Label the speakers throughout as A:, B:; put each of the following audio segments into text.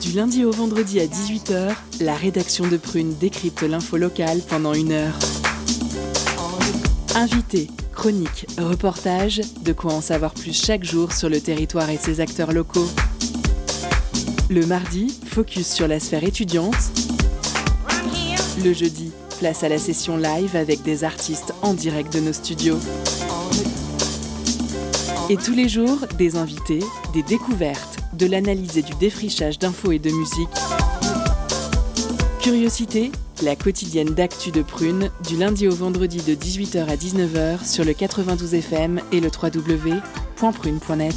A: Du lundi au vendredi à 18h, la rédaction de Prune décrypte l'info locale pendant une heure. Invités, chroniques, reportages, de quoi en savoir plus chaque jour sur le territoire et ses acteurs locaux. Le mardi, focus sur la sphère étudiante. Le jeudi, place à la session live avec des artistes en direct de nos studios. Et tous les jours, des invités, des découvertes, de l'analyse et du défrichage d'infos et de musique. Curiosité, la quotidienne d'actu de Prune, du lundi au vendredi de 18h à 19h sur le 92 FM et le www.prune.net.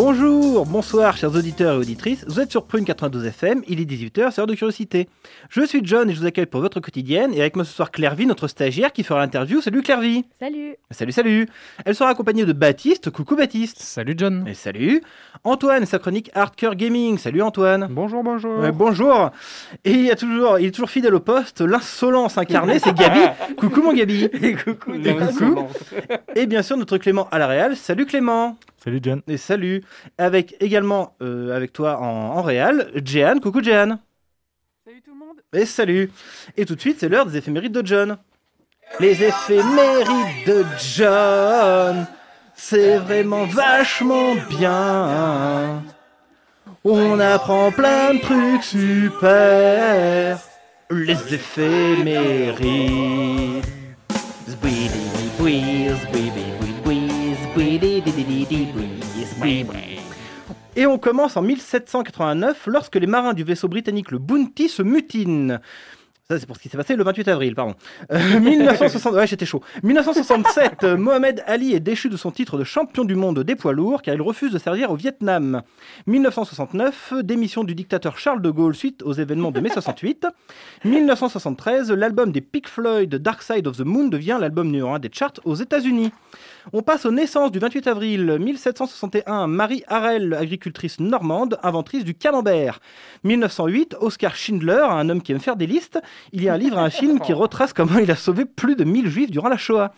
B: Bonjour, bonsoir chers auditeurs et auditrices, vous êtes sur Prune 92 FM, il est 18h, c'est l'heure de curiosité. Je suis John et je vous accueille pour votre quotidienne. Et avec moi ce soir Clairvy, notre stagiaire qui fera l'interview. Salut Clairvy.
C: Salut.
B: Salut, salut. Elle sera accompagnée de Baptiste, coucou Baptiste.
D: Salut John.
B: Et salut. Antoine, sa chronique Hardcore Gaming, salut Antoine.
D: Bonjour, bonjour.
B: Ouais, bonjour. Et il, y a toujours, il est toujours fidèle au poste, l'insolence incarnée, c'est Gabi. coucou mon Gabi. Et coucou, et coucou. Et bien sûr notre Clément à la Réal, salut Clément
D: Salut John.
B: et salut. Avec également euh, avec toi en, en réal, Jeanne. Coucou Jeanne.
A: Salut tout le monde
B: Et salut. Et tout de suite, c'est l'heure des éphémérides de John. Les éphémérides de John. C'est vraiment vachement bien. On apprend plein de trucs super. Les éphémérides. Zbidi, zbidi, zbidi, zbidi, Et on commence en 1789 lorsque les marins du vaisseau britannique le Bounty se mutinent. Ça, c'est pour ce qui s'est passé le 28 avril, pardon. Euh, 1960... Ouais, j'étais chaud. 1967, euh, Mohamed Ali est déchu de son titre de champion du monde des poids lourds car il refuse de servir au Vietnam. 1969, démission du dictateur Charles de Gaulle suite aux événements de mai 68. 1973, l'album des Pink Floyd Dark Side of the Moon devient l'album numéro 1 des charts aux États-Unis. On passe aux naissances du 28 avril 1761. Marie Harel, agricultrice normande, inventrice du camembert. 1908, Oscar Schindler, un homme qui aime faire des listes. Il y a un livre un film qui retrace comment il a sauvé plus de 1000 juifs durant la Shoah.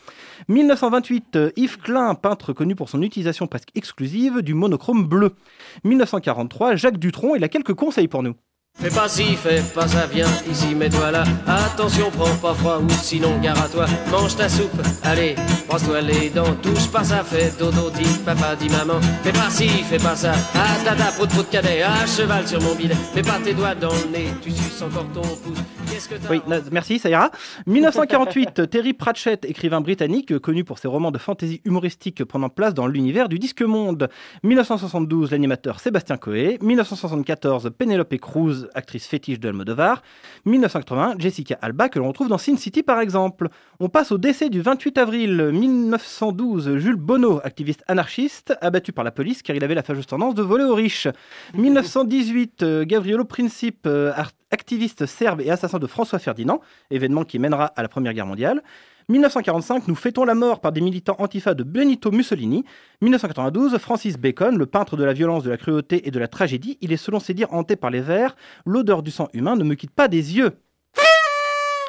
B: 1928, euh, Yves Klein, peintre connu pour son utilisation presque exclusive du monochrome bleu. 1943, Jacques Dutronc, il a quelques conseils pour nous.
C: Fais pas ci, fais pas ça, viens ici, mets-toi là. Attention, prends pas froid ou sinon gare à toi. Mange ta soupe, allez, brosse-toi les dents. Touche pas ça, fais dodo, dis papa, dis maman. Fais pas ci, fais pas ça. Ah tata, prout prout cadet, à cheval sur mon bidet. Mets pas tes doigts dans le nez, tu suces encore ton pouce. Qu'est-ce que t'as
B: Oui, merci, ça ira. 1948, Terry Pratchett, écrivain britannique connu pour ses romans de fantasy humoristique prenant place dans l'univers du disque monde. 1972, l'animateur Sébastien Coé. 1974, Penelope Cruz, actrice fétiche de Almodovar. 1980, Jessica Alba, que l'on retrouve dans Sin City par exemple. On passe au décès du 28 avril 1912, Jules Bonneau, activiste anarchiste, abattu par la police car il avait la fâcheuse tendance de voler aux riches. 1918, euh, Gabrielo Princip, euh, art- activiste serbe et assassin de François Ferdinand, événement qui mènera à la Première Guerre mondiale. 1945, nous fêtons la mort par des militants antifa de Benito Mussolini. 1992, Francis Bacon, le peintre de la violence, de la cruauté et de la tragédie, il est selon ses dires hanté par les vers. L'odeur du sang humain ne me quitte pas des yeux.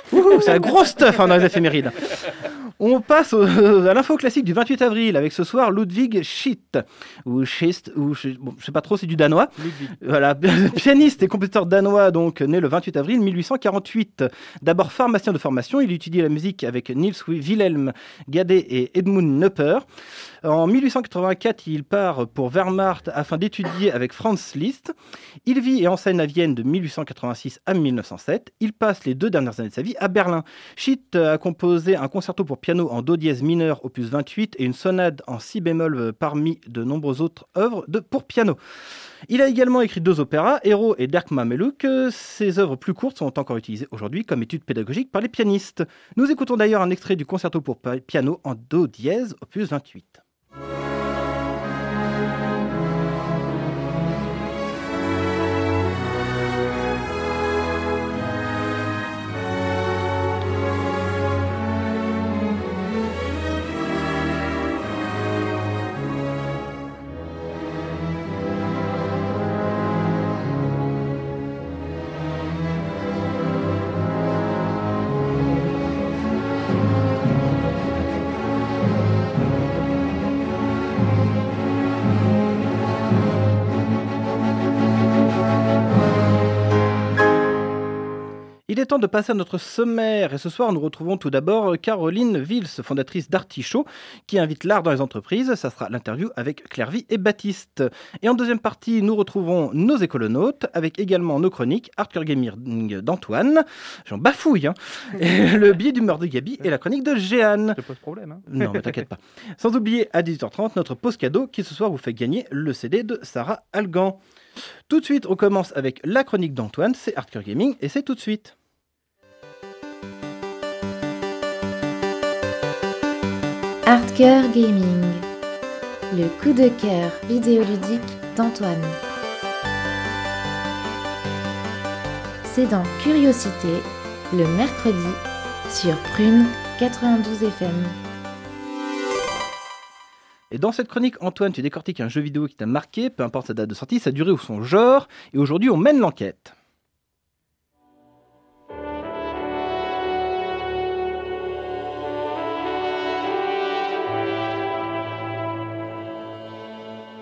B: C'est la grosse stuff hein, dans les éphémérides. On passe au- à l'info classique du 28 avril avec ce soir Ludwig Schitt ou Schist ou je, bon, je sais pas trop, c'est du danois. Voilà, pianiste et compositeur danois donc né le 28 avril 1848. D'abord pharmacien de formation, il étudie la musique avec Niels Wilhelm Gade et Edmund Nupper. En 1884, il part pour Wehrmacht afin d'étudier avec Franz Liszt. Il vit et enseigne à Vienne de 1886 à 1907. Il passe les deux dernières années de sa vie à Berlin. Schitt a composé un concerto pour piano en do dièse mineur opus 28 et une sonate en si bémol euh, parmi de nombreuses autres œuvres de, pour piano. Il a également écrit deux opéras, Héros et Dirk Mameluk. Ces œuvres plus courtes sont encore utilisées aujourd'hui comme études pédagogiques par les pianistes. Nous écoutons d'ailleurs un extrait du concerto pour piano en do dièse opus 28. Temps de passer à notre sommaire et ce soir nous retrouvons tout d'abord Caroline Vils, fondatrice d'Artichaut, qui invite l'art dans les entreprises. Ça sera l'interview avec Clairvy et Baptiste. Et en deuxième partie, nous retrouvons nos écolonautes avec également nos chroniques Hardcore Gaming d'Antoine, j'en bafouille, hein, et le billet d'humeur de Gabi et la chronique de Jeanne.
D: Ça pose problème. Hein
B: Non, mais t'inquiète pas. Sans oublier à 18h30 notre pause cadeau qui ce soir vous fait gagner le CD de Sarah Algan. Tout de suite, on commence avec la chronique d'Antoine, c'est Hardcore Gaming et c'est tout de suite.
E: Hardcore Gaming, le coup de cœur vidéoludique d'Antoine. C'est dans Curiosité, le mercredi, sur Prune 92 FM.
B: Et dans cette chronique, Antoine, tu décortiques un jeu vidéo qui t'a marqué, peu importe sa date de sortie, sa durée ou son genre, et aujourd'hui on mène l'enquête.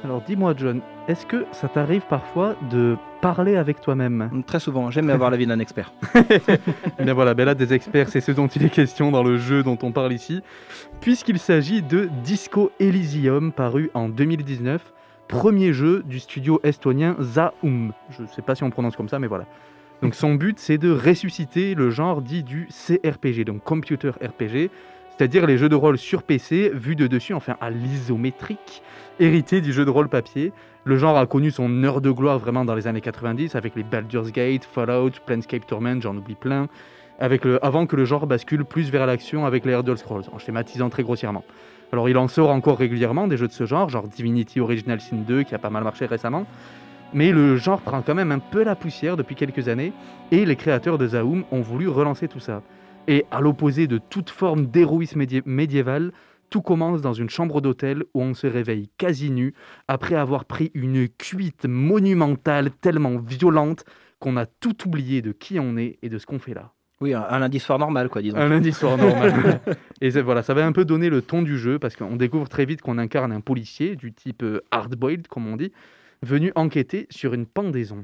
D: Alors dis-moi John, est-ce que ça t'arrive parfois de parler avec toi-même?
B: Très souvent, j'aime avoir l'avis d'un expert.
D: Eh bien voilà, ben là des experts, c'est ce dont il est question dans le jeu dont on parle ici, puisqu'il s'agit de Disco Elysium, paru en 2019, premier jeu du studio estonien Zaum. Je ne sais pas si on prononce comme ça, mais voilà. Donc son but, c'est de ressusciter le genre dit du CRPG, donc Computer RPG, c'est-à-dire les jeux de rôle sur PC vus de dessus, enfin à l'isométrique, hérité du jeu de rôle papier. Le genre a connu son heure de gloire vraiment dans les années 90 avec les Baldur's Gate, Fallout, Planescape Torment, j'en oublie plein, avec le, avant que le genre bascule plus vers l'action avec les Elder Scrolls, en schématisant très grossièrement. Alors il en sort encore régulièrement des jeux de ce genre, genre Divinity Original Sin 2 qui a pas mal marché récemment, mais le genre prend quand même un peu la poussière depuis quelques années et les créateurs de Zaum ont voulu relancer tout ça. Et à l'opposé de toute forme d'héroïsme médi- médiéval, tout commence dans une chambre d'hôtel où on se réveille quasi nu après avoir pris une cuite monumentale tellement violente qu'on a tout oublié de qui on est et de ce qu'on fait là.
B: Oui, un, un lundi soir normal, quoi, disons.
D: Un lundi soir normal. et voilà, ça va un peu donner le ton du jeu parce qu'on découvre très vite qu'on incarne un policier du type euh, hard-boiled, comme on dit, venu enquêter sur une pendaison.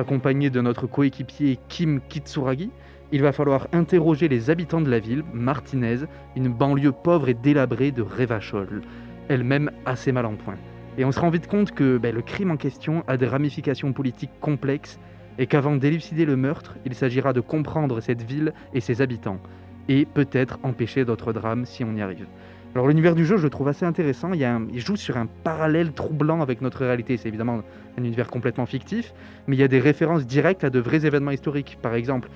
D: Accompagné de notre coéquipier Kim Kitsuragi. Il va falloir interroger les habitants de la ville, Martinez, une banlieue pauvre et délabrée de Revachol, elle-même assez mal en point. Et on se rend vite compte que ben, le crime en question a des ramifications politiques complexes et qu'avant d'élucider le meurtre, il s'agira de comprendre cette ville et ses habitants, et peut-être empêcher d'autres drames si on y arrive. Alors l'univers du jeu, je le trouve assez intéressant. Il, y a un- il joue sur un parallèle troublant avec notre réalité. C'est évidemment un univers complètement fictif, mais il y a des références directes à de vrais événements historiques. Par exemple,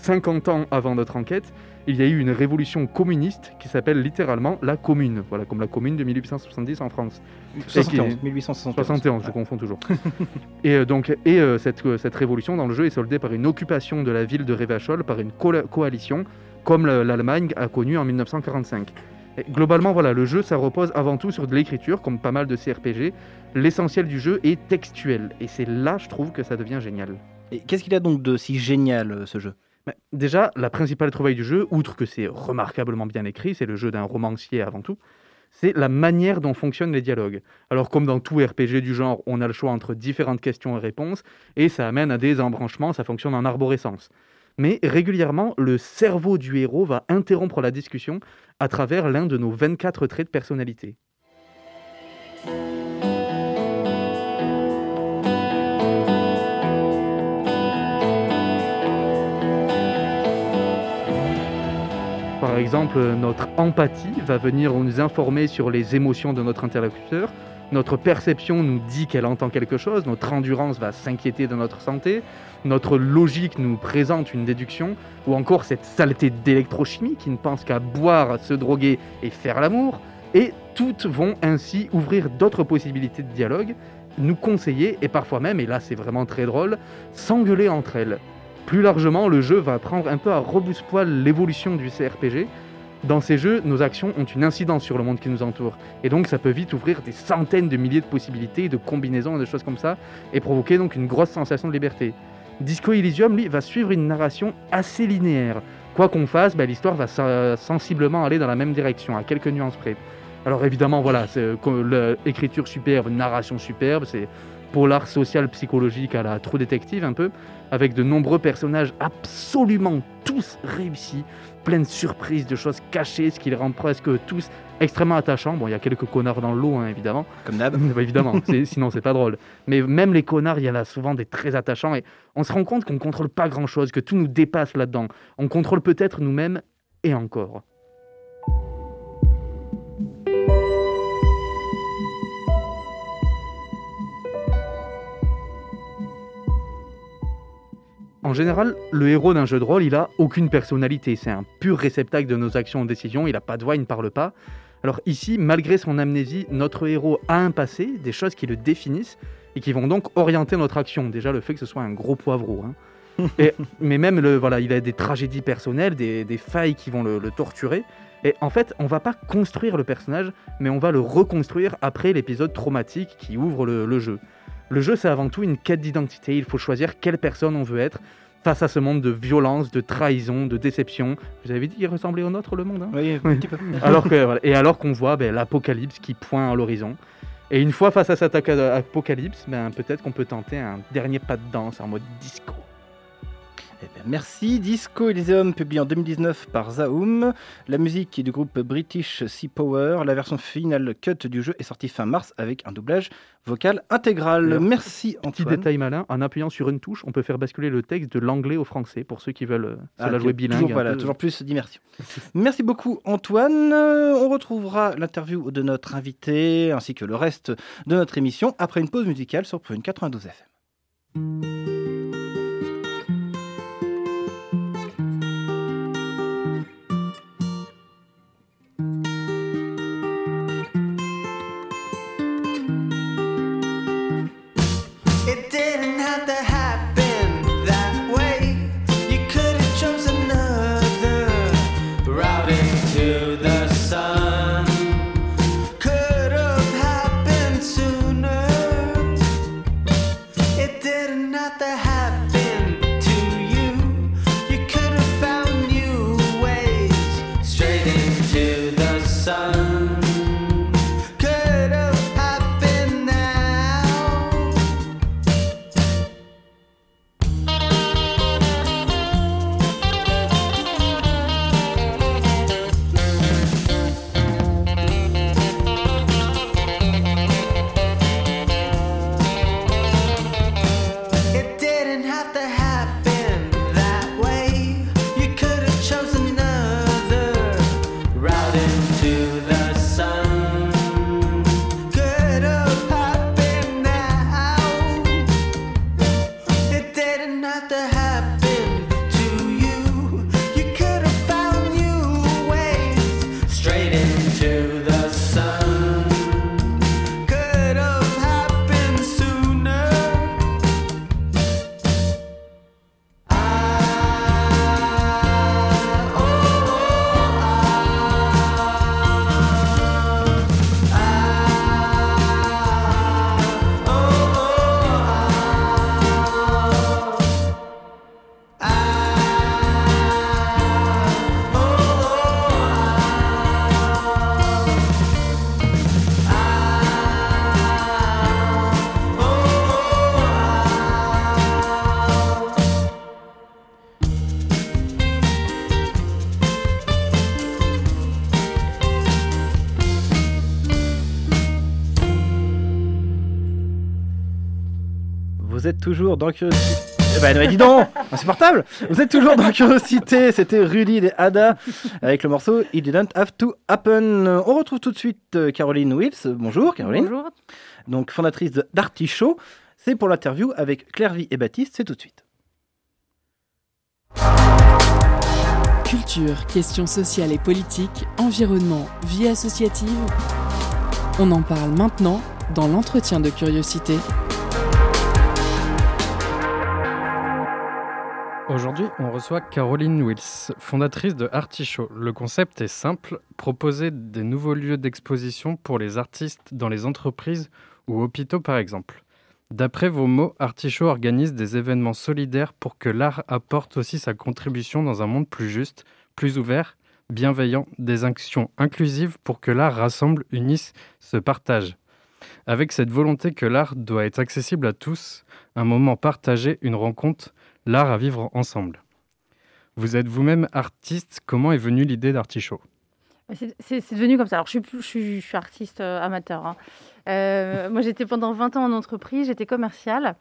D: 50 ans avant notre enquête, il y a eu une révolution communiste qui s'appelle littéralement la Commune. Voilà, comme la Commune de 1870 en France.
B: 71,
D: Et qui-
B: 1871.
D: 71, je confonds toujours. et euh, donc, et euh, cette, euh, cette révolution dans le jeu est soldée par une occupation de la ville de Revachol par une coalition, comme le- l'Allemagne a connu en 1945. Et globalement, voilà, le jeu, ça repose avant tout sur de l'écriture, comme pas mal de CRPG. L'essentiel du jeu est textuel, et c'est là, je trouve, que ça devient génial.
B: Et qu'est-ce qu'il a donc de si génial euh, ce jeu?
D: Mais Déjà, la principale trouvaille du jeu, outre que c'est remarquablement bien écrit, c'est le jeu d'un romancier avant tout, c'est la manière dont fonctionnent les dialogues. Alors comme dans tout RPG du genre, on a le choix entre différentes questions et réponses, et ça amène à des embranchements, ça fonctionne en arborescence. Mais régulièrement, le cerveau du héros va interrompre la discussion à travers l'un de nos 24 traits de personnalité. Par exemple, notre empathie va venir nous informer sur les émotions de notre interlocuteur. Notre perception nous dit qu'elle entend quelque chose. Notre endurance va s'inquiéter de notre santé. Notre logique nous présente une déduction. Ou encore cette saleté d'électrochimie qui ne pense qu'à boire, se droguer et faire l'amour. Et toutes vont ainsi ouvrir d'autres possibilités de dialogue, nous conseiller et parfois même, et là c'est vraiment très drôle, s'engueuler entre elles. Plus largement, le jeu va prendre un peu à rebousse-poil l'évolution du CRPG. Dans ces jeux, nos actions ont une incidence sur le monde qui nous entoure. Et donc, ça peut vite ouvrir des centaines de milliers de possibilités, de combinaisons et de choses comme ça, et provoquer donc une grosse sensation de liberté. Disco Elysium, lui, va suivre une narration assez linéaire. Quoi qu'on fasse, ben, l'histoire va sensiblement aller dans la même direction, à quelques nuances près. Alors évidemment, voilà, c'est euh, comme l'écriture superbe, narration superbe, c'est polar social psychologique à la True Detective un peu, avec de nombreux personnages absolument tous réussis, plein de surprises, de choses cachées, ce qui les rend presque tous extrêmement attachants. Bon, il y a quelques connards dans l'eau, hein, évidemment.
B: Comme d'hab.
D: Bah, évidemment, sinon c'est pas drôle. Mais même les connards, il y en a souvent des très attachants et on se rend compte qu'on contrôle pas grand chose, que tout nous dépasse là-dedans. On contrôle peut-être nous-mêmes et encore. En général, le héros d'un jeu de rôle, il a aucune personnalité. C'est un pur réceptacle de nos actions et décisions. Il a pas de voix, il ne parle pas. Alors ici, malgré son amnésie, notre héros a un passé, des choses qui le définissent et qui vont donc orienter notre action. Déjà, le fait que ce soit un gros poivreau. hein. Et- mais même, le, voilà, il a des tragédies personnelles, des, des failles qui vont le, le torturer. Et en fait, on va pas construire le personnage, mais on va le reconstruire après l'épisode traumatique qui ouvre le, le jeu. Le jeu, c'est avant tout une quête d'identité. Il faut choisir quelle personne on veut être face à ce monde de violence, de trahison, de déception. Vous avez dit qu'il ressemblait au nôtre, le monde hein
B: Oui, un petit peu.
D: alors que, voilà, et alors qu'on voit ben, l'apocalypse qui pointe à l'horizon. Et une fois face à cet apocalypse, ben, peut-être qu'on peut tenter un dernier pas de danse en mode disco.
B: Eh bien, merci. Disco Elysium, publié en 2019 par Zaum. La musique est du groupe British Sea Power. La version finale cut du jeu est sortie fin mars avec un doublage vocal intégral.
D: Alors,
B: merci
D: Petit
B: Antoine.
D: détail malin, en appuyant sur une touche, on peut faire basculer le texte de l'anglais au français pour ceux qui veulent euh, se
B: Ah,
D: la jouer
B: toujours-
D: bilingue.
B: voilà,
D: peu.
B: toujours plus d'immersion. Merci beaucoup Antoine. Euh, On retrouvera l'interview de notre invité ainsi que le reste de notre émission après une pause musicale sur Prune 92 FM. Toujours dans Curiosité. Eh ben, mais dis donc, insupportable. Vous êtes toujours dans Curiosité. C'était Rudy et Ada avec le morceau It Didn't Have to Happen. On retrouve tout de suite euh, Caroline Wills. Bonjour, Caroline.
F: Bonjour.
B: Donc, fondatrice de d'Artichaut. C'est pour l'interview avec Claire-Vie et Baptiste. C'est tout de suite.
A: Culture, questions sociales et politiques, environnement, vie associative. On en parle maintenant dans l'entretien de curiosité.
G: Aujourd'hui, on reçoit Caroline Wills, fondatrice de Artichaut. Le concept est simple, proposer des nouveaux lieux d'exposition pour les artistes dans les entreprises ou hôpitaux par exemple. D'après vos mots, Artichaut organise des événements solidaires pour que l'art apporte aussi sa contribution dans un monde plus juste, plus ouvert, bienveillant, des actions inclusives pour que l'art rassemble, unisse, se partage. Avec cette volonté que l'art doit être accessible à tous, un moment partagé, une rencontre, l'art à vivre ensemble. Vous êtes vous-même artiste, comment est venue l'idée d'Artichaut?
F: C'est c'est- devenu comme ça. Alors, je suis artiste euh, amateur. hein. Euh, moi, j'étais pendant 20 ans en entreprise, j'étais commerciale.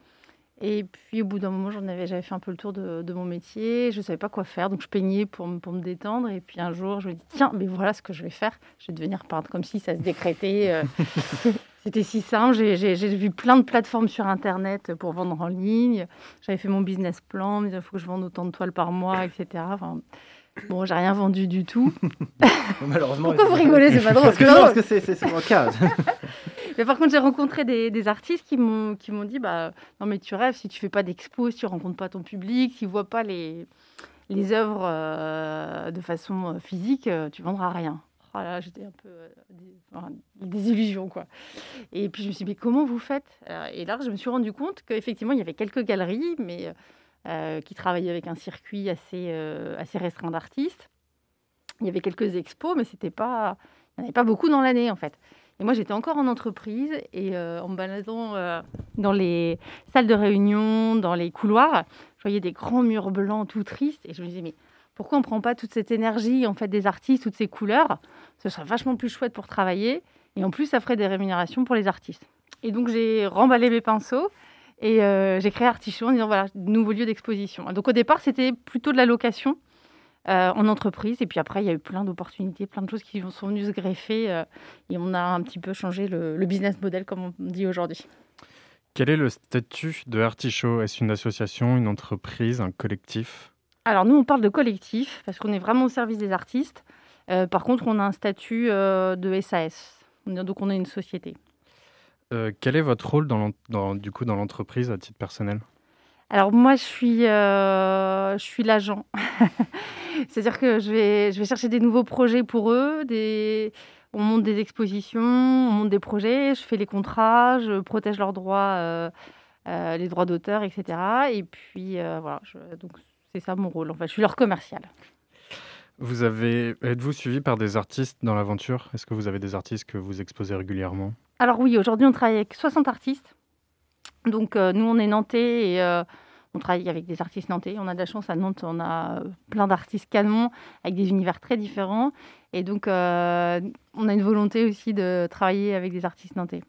F: Et puis, au bout d'un moment, j'en avais, j'avais fait un peu le tour de, de mon métier. Je ne savais pas quoi faire, donc je peignais pour, me- pour me détendre. Et puis, un jour, je me dis, tiens, mais voilà ce que je vais faire. Je vais devenir peintre, comme si ça se décrétait. euh. C'était si simple. J'ai- J'ai j'ai vu plein de plateformes sur Internet pour vendre en ligne. J'avais fait mon business plan, il faut que je vende autant de toiles par mois, etc. Enfin, bon, j'ai rien vendu du tout.
B: Malheureusement.
F: Pourquoi vous rigolez C'est pas drôle.
B: Parce que non, parce que c'est le cas.
F: Mais par contre, j'ai rencontré des, artistes qui m'ont qui m'ont dit bah non mais tu rêves si tu fais pas d'expo, si tu rencontres pas ton public, si tu vois pas les les œuvres euh, de façon euh, physique, euh, tu vendras rien. Oh j'étais un peu euh, des, illusions quoi. Et puis je me suis dit mais comment vous faites? Et là, je me suis rendu compte qu'effectivement il y avait quelques galeries, mais qui travaillaient avec un circuit assez assez restreint d'artistes. Il y avait quelques expos, mais c'était pas il n'y en avait pas beaucoup dans l'année en fait. Et moi, j'étais encore en entreprise et euh, en me baladant euh, dans les salles de réunion, dans les couloirs, je voyais des grands murs blancs tout tristes et je me disais, mais pourquoi on ne prend pas toute cette énergie en fait des artistes, toutes ces couleurs? Ce serait vachement plus chouette pour travailler et en plus, ça ferait des rémunérations pour les artistes. Et donc, j'ai remballé mes pinceaux et euh, j'ai créé Artichaut en disant, voilà, nouveau lieu d'exposition. Donc, au départ, c'était plutôt de la location. Euh, en entreprise et puis après il y a eu plein d'opportunités plein de choses qui sont venues se greffer euh, et on a un petit peu changé le, le business model, comme on dit aujourd'hui.
G: Quel est le statut de Artichaut? Est-ce une association, une entreprise, un collectif?
F: Alors, nous, on parle de collectif, parce qu'on est vraiment au service des artistes. Euh, par contre, on a un statut euh, de SAS. Donc, on est une société.
G: Euh, Quel est votre rôle dans, l'en- dans- du coup dans l'entreprise à titre personnel?
F: Alors, moi, je suis, euh, je suis l'agent. C'est-à-dire que je vais, je vais chercher des nouveaux projets pour eux. Des... On monte des expositions, on monte des projets, je fais les contrats, je protège leurs droits, euh, euh, les droits d'auteur, etc. Et puis, voilà, je- donc c'est ça mon rôle. Enfin, je suis leur commercial.
G: Vous avez êtes-vous suivi par des artistes dans l'aventure? Est-ce que vous avez des artistes que vous exposez régulièrement?
F: Alors oui, aujourd'hui, on travaille avec 60 artistes. Donc euh, nous, on est nantais et euh, on travaille avec des artistes nantais. On a de la chance à Nantes, on a euh, plein d'artistes canons avec des univers très différents. Et donc, on a une volonté aussi de travailler avec des artistes nantais.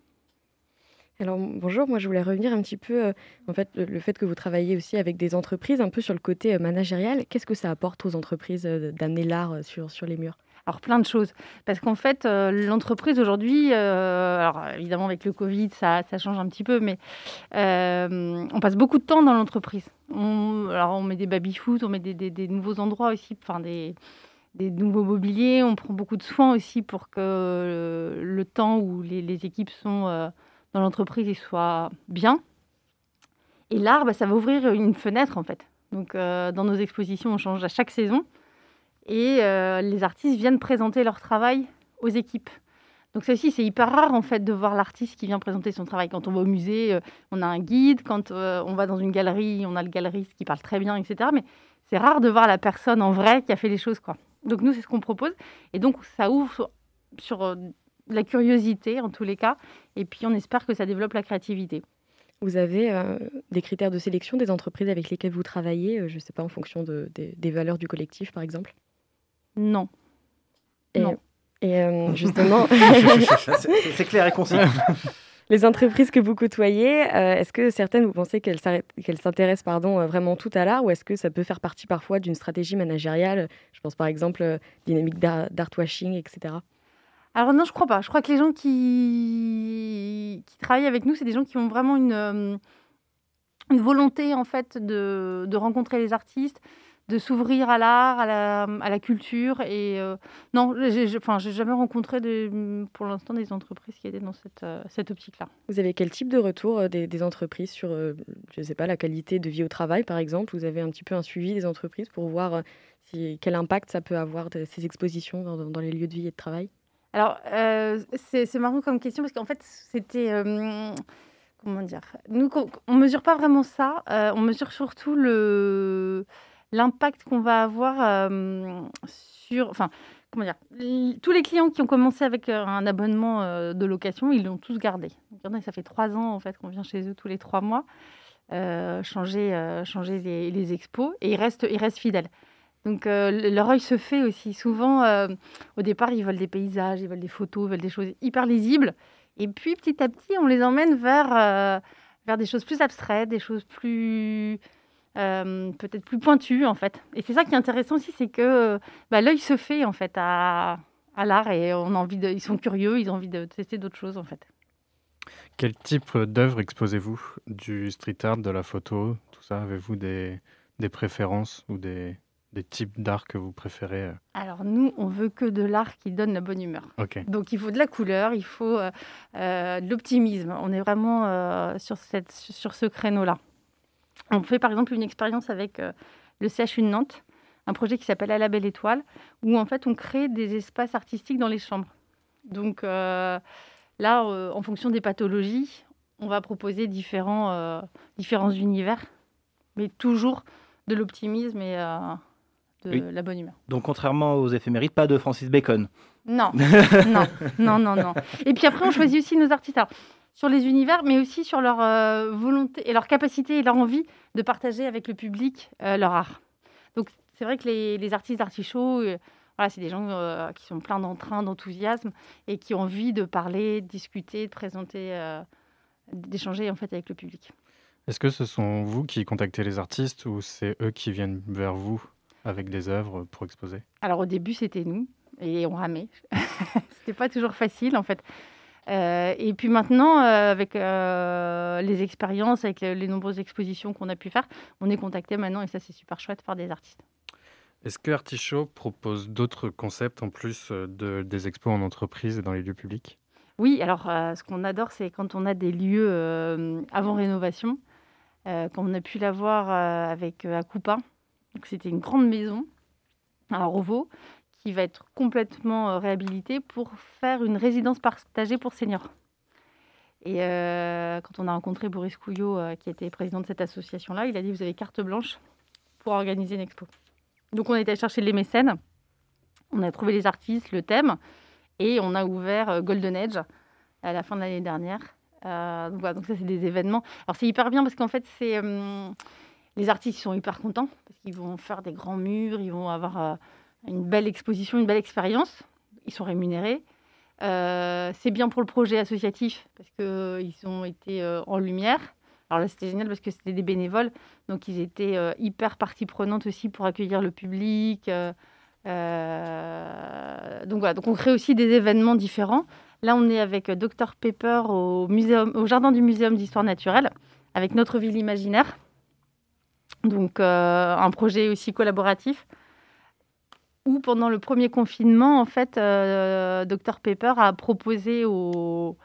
H: Alors bonjour, moi je voulais revenir un petit peu, en fait, le, fait que vous travaillez aussi avec des entreprises, un peu sur le côté managérial. Qu'est-ce que ça apporte aux entreprises d'amener l'art sur les murs?
F: Alors plein de choses. Parce qu'en fait, euh, l'entreprise aujourd'hui, euh, alors évidemment avec le Covid, ça, change un petit peu, mais euh, on passe beaucoup de temps dans l'entreprise. On, alors on met des baby-foot, on met des, nouveaux endroits aussi, enfin des, nouveaux mobiliers, on prend beaucoup de soins aussi pour que le temps où les, équipes sont dans l'entreprise soit bien. Et l'art, bah, ça va ouvrir une fenêtre en fait. Donc dans nos expositions, on change à chaque saison et euh, les artistes viennent présenter leur travail aux équipes. Donc ça aussi, c'est hyper rare en fait de voir l'artiste qui vient présenter son travail. Quand on va au musée, euh, on a un guide. Quand euh, on va dans une galerie, on a le galeriste qui parle très bien, etc. Mais c'est rare de voir la personne en vrai qui a fait les choses. Donc nous, c'est ce qu'on propose. Et donc ça ouvre sur, la curiosité en tous les cas. Et puis on espère que ça développe la créativité.
H: Vous avez des critères de sélection des entreprises avec lesquelles vous travaillez, je ne sais pas, en fonction de- des- des valeurs du collectif, par exemple?
F: Non.
H: Et,
F: Non.
H: et, euh, justement,
B: C'est clair et concis.
H: Les entreprises que vous côtoyez, euh, est-ce que certaines, vous pensez qu'elles s'intéressent pardon, euh, vraiment toutes à l'art ou est-ce que ça peut faire partie parfois d'une stratégie managériale? Je pense par exemple euh, dynamique d'ar- d'artwashing, etc.
F: Alors non, je crois pas. Je crois que les gens qui, qui travaillent avec nous, c'est des gens qui ont vraiment une, euh, une volonté en fait de, de rencontrer les artistes, de s'ouvrir à l'art, à la, à la culture. Et euh, non, j'ai, j'ai- enfin, j'ai jamais rencontré des, pour l'instant des entreprises qui étaient dans cette, euh, cette optique-là.
H: Vous avez quel type de retour euh, des, des entreprises sur, euh, je ne sais pas, la qualité de vie au travail par exemple? Vous avez un petit peu un suivi des entreprises pour voir euh, si, quel impact ça peut avoir de ces expositions dans, dans- dans les lieux de vie et de travail?
F: Alors, euh, c'est c'est marrant comme question parce qu'en fait, c'était. euh, comment dire? Nous, on ne mesure pas vraiment ça. euh, on mesure surtout le l'impact qu'on va avoir euh, sur. Enfin, comment dire Tous les clients qui ont commencé avec euh, un abonnement euh, de location, ils l'ont tous gardé. Donc, ça fait trois ans en fait qu'on vient chez eux tous les trois mois, changer, changer les, expos et ils restent, ils restent fidèles. Donc le- leur œil se fait aussi. Souvent, au départ, ils veulent des paysages, ils veulent des photos, ils veulent des choses hyper lisibles. Et puis, petit à petit, on les emmène vers, vers des choses plus abstraites, des choses plus... euh, peut-être plus pointues, en fait. Et c'est ça qui est intéressant aussi, c'est que euh, bah, l'œil se fait, en fait, à, à l'art. Et on a envie de, ils sont curieux, ils ont envie de tester d'autres choses, en fait.
G: Quel type d'œuvre exposez-vous? Du street art, de la photo, tout ça? Avez-vous des, des préférences ou des, des types d'art que vous préférez euh?
F: Alors nous, on veut que de l'art qui donne la bonne humeur. Donc il faut de la couleur, il faut euh, de l'optimisme. On est vraiment euh, sur, cette, sur ce créneau-là. On fait par exemple une expérience avec euh, le CHU de Nantes, un projet qui s'appelle À la belle étoile, où en fait on crée des espaces artistiques dans les chambres. Donc euh, là, euh, en fonction des pathologies, on va proposer différents, euh, différents univers, mais toujours de l'optimisme et de
B: Oui.
F: la bonne humeur.
B: Donc, contrairement aux éphémérides, pas de Francis Bacon.
F: Non, non, non, non, non. Et puis après, on choisit aussi nos artistes. Alors, sur les univers, mais aussi sur leur euh, volonté et leur capacité et leur envie de partager avec le public euh, leur art. Donc, c'est vrai que les, les artistes d'Artichaut, euh, voilà, c'est des gens qui sont pleins d'entrain, d'enthousiasme et qui ont envie de parler, de discuter, de présenter, d'échanger en fait avec le public.
G: Est-ce que ce sont vous qui contactez les artistes ou c'est eux qui viennent vers vous avec des œuvres pour exposer?
F: Alors au début, c'était nous et on ramait. c'était pas toujours facile en fait. Euh, et puis maintenant, euh, avec euh, les expériences, avec les, les nombreuses expositions qu'on a pu faire, on est contacté maintenant et ça c'est super chouette par des artistes.
G: Est-ce que Artichaut propose d'autres concepts en plus de, des expos en entreprise et dans les lieux publics?
F: Oui, alors ce qu'on adore, c'est quand on a des lieux avant rénovation, comme on a pu l'avoir avec Akupa. Donc c'était une grande maison à Rovo qui va être complètement euh, réhabilitée pour faire une résidence partagée pour seniors. Et euh, quand on a rencontré Boris Couillot, euh, qui était président de cette association-là, il a dit vous avez carte blanche pour organiser une expo. Donc on est allé chercher les mécènes, on a trouvé les artistes, le thème, et on a ouvert Golden Age à la fin de l'année dernière. Donc, ça, c'est des événements. Alors c'est hyper bien parce qu'en fait, c'est les artistes sont hyper contents parce qu'ils vont faire des grands murs, ils vont avoir une belle exposition, une belle expérience. Ils sont rémunérés. Euh, c'est bien pour le projet associatif parce qu'ils ont été euh, en lumière. Alors là, c'était génial parce que c'était des bénévoles, donc ils étaient euh, hyper partie prenante aussi pour accueillir le public. euh, euh, donc voilà, donc on crée aussi des événements différents. Là, on est avec euh, Dr Pepper au, au jardin du Muséum d'histoire naturelle, avec notre ville imaginaire. Donc euh, un projet aussi collaboratif. Où pendant le premier confinement, en fait, euh, Dr Pepper a proposé au,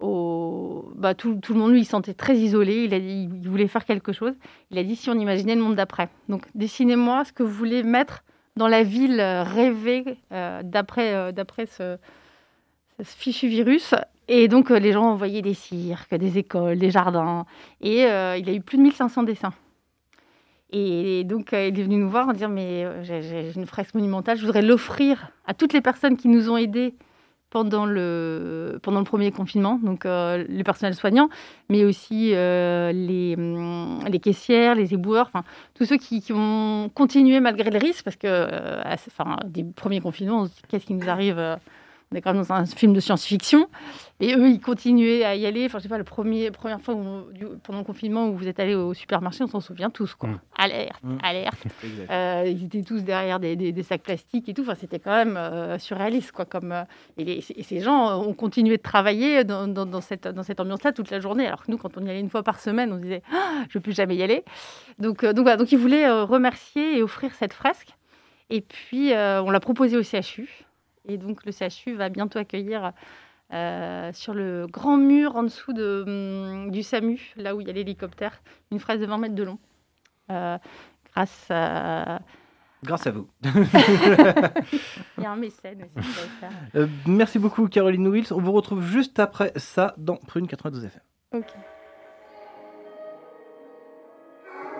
F: bah, tout, le monde, lui, il se sentait très isolé. Il, a dit, il voulait faire quelque chose. Il a dit si on imaginait le monde d'après. Donc, dessinez-moi ce que vous voulez mettre dans la ville euh, rêvée euh, d'après euh, ce, fichu virus. Et donc, les gens envoyaient des cirques, des écoles, des jardins. Et il a eu plus de 1500 dessins. Et donc, euh, il est venu nous voir en disant Mais euh, j'ai une fresque monumentale, je voudrais l'offrir à toutes les personnes qui nous ont aidés pendant le, pendant le premier confinement, donc euh, le personnel soignant, mais aussi les, hum, les caissières, les éboueurs, enfin, tous ceux qui, qui ont continué malgré les risques, parce que euh, à- enfin, des premiers confinements, qu'est-ce qui nous arrive on est quand même dans un film de science-fiction. Et eux, ils continuaient à y aller. Enfin, je sais pas, la première, fois où- du- pendant le confinement où vous êtes allés au supermarché, on s'en souvient tous, quoi.
G: Mm.
F: Alerte,
B: Mm.
F: alerte. Euh, ils étaient tous derrière des, des- des sacs plastiques et tout. Enfin, c'était quand même euh, surréaliste, quoi. Comme, euh, et, les- et ces gens ont continué de travailler dans, dans- dans cette, dans cette ambiance-là toute la journée. Alors que nous, quand on y allait une fois par semaine, on disait Ah, je ne veux plus jamais y aller. Donc, donc voilà. Donc, ils voulaient remercier et offrir cette fresque. Et puis, on l'a proposé au CHU. Et donc, le CHU va bientôt accueillir euh, sur le grand mur en dessous de, hum, du SAMU, là où il y a l'hélicoptère, une fraise de 20 mètres de long. Euh, grâce à.
B: Grâce à vous.
F: Il y a un mécène aussi qui va le faire.
B: Euh, merci beaucoup, Caroline Wills. On vous retrouve juste après ça dans Prune 92 FM.
F: Ok.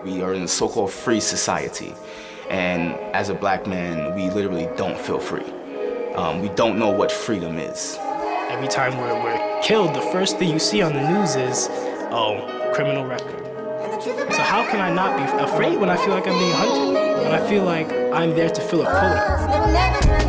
I: We are in a so called free society. And as a black man, we literally don't feel free. Um, we don't know what freedom is.
J: Every time we're, we're killed, the first thing you see on the news is, oh, criminal record. So how can I not be afraid when I feel like I'm being hunted? When I feel like I'm there to fill a quota?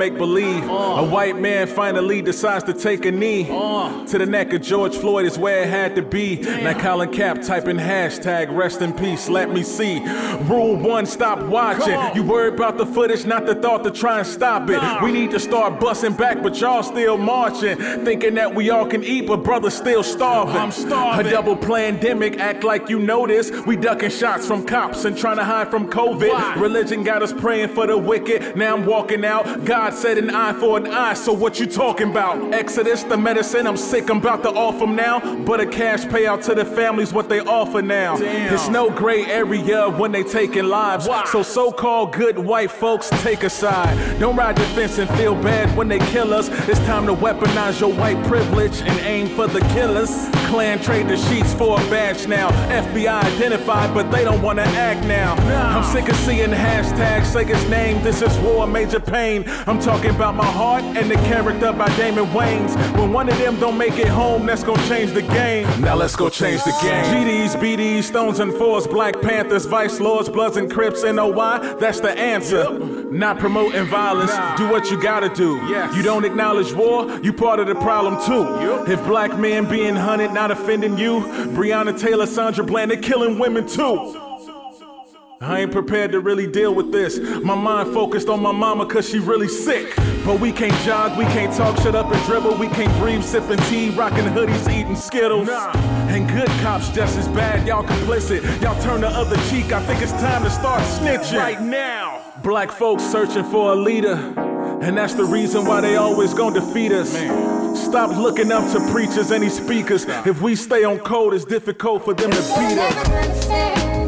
K: Make believe. A white man finally decides to take a knee. To the neck of George Floyd is where it had to be. Now Colin Cap typing hashtag rest in peace, let me see. Rule one, stop watching. You worry about the footage, not the thought to try and stop it. We need to start busting back, but y'all still marching. Thinking that we all can eat, but brothers still starving.
L: I'm starving.
K: A double pandemic, act like you know this. We ducking shots from cops and trying to hide from COVID. Religion got us praying for the wicked. Now I'm walking out. God said an eye for an eye, so what you talking about? Exodus, the medicine, I'm sick, I'm about to offer now. But a cash payout to the families, what they offer now.
L: Damn.
K: It's no gray area when they taking lives. So so-called good white folks take a side. Don't ride the fence and feel bad when they kill us. It's time to weaponize your white privilege and aim for the killers. Clan trade the sheets for a badge now. FBI identified, but they don't wanna act now. I'm sick of seeing hashtags say his name. This is war, major pain. I'm talking about my heart and the character by Damon Wayans. When one of them don't make it home, that's gonna change the game. Now let's go change the game. GDs, BDs, Stones and Fours, Black Panthers, Vice Lords, Bloods and Crips, NOI. Oh, that's the answer. Not promoting violence. Do what you gotta do. You don't acknowledge war, you part of the problem too. If black men being hunted not offending you, Breonna Taylor, Sandra Bland, they're killing women too. I ain't prepared to really deal with this. My mind focused on my mama cause she really sick. But we can't jog, we can't talk, shut up and dribble. We can't breathe, sipping tea, rocking hoodies, eating Skittles. And good cops just as bad, y'all complicit. Y'all turn the other cheek, I think it's time to start snitching. Right now. Black folks searching for a leader. And that's the reason why they always gonna defeat us. Man. Stop looking up to preachers and these speakers. If we stay on code, it's difficult for them to beat us.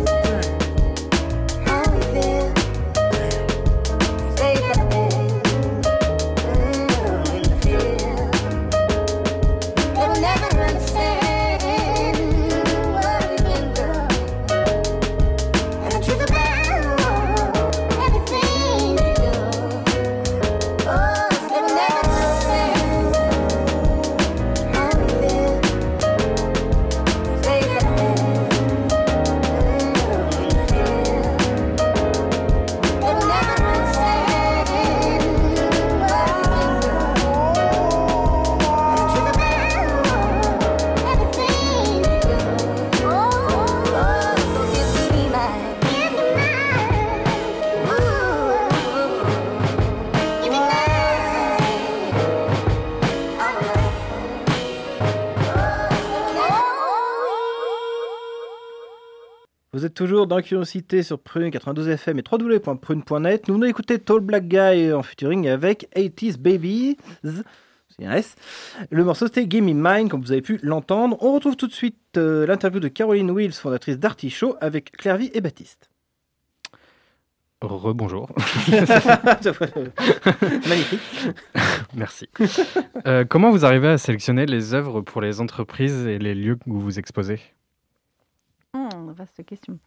B: Vous êtes toujours dans Curiosité sur Prune 92 FM et www.prune.net. Nous venons d'écouter Tall Black Guy en featuring avec 80s Babies. C'est un S. Le morceau c'était Game in Mind, comme vous avez pu l'entendre. On retrouve tout de suite euh, l'interview de Caroline Wills, fondatrice d'Artichaut, avec Clairvy et Baptiste.
G: Rebonjour.
B: Magnifique.
G: Merci. Euh, comment vous arrivez à sélectionner les œuvres pour les entreprises et les lieux où vous exposez?
F: Hmm, vaste question.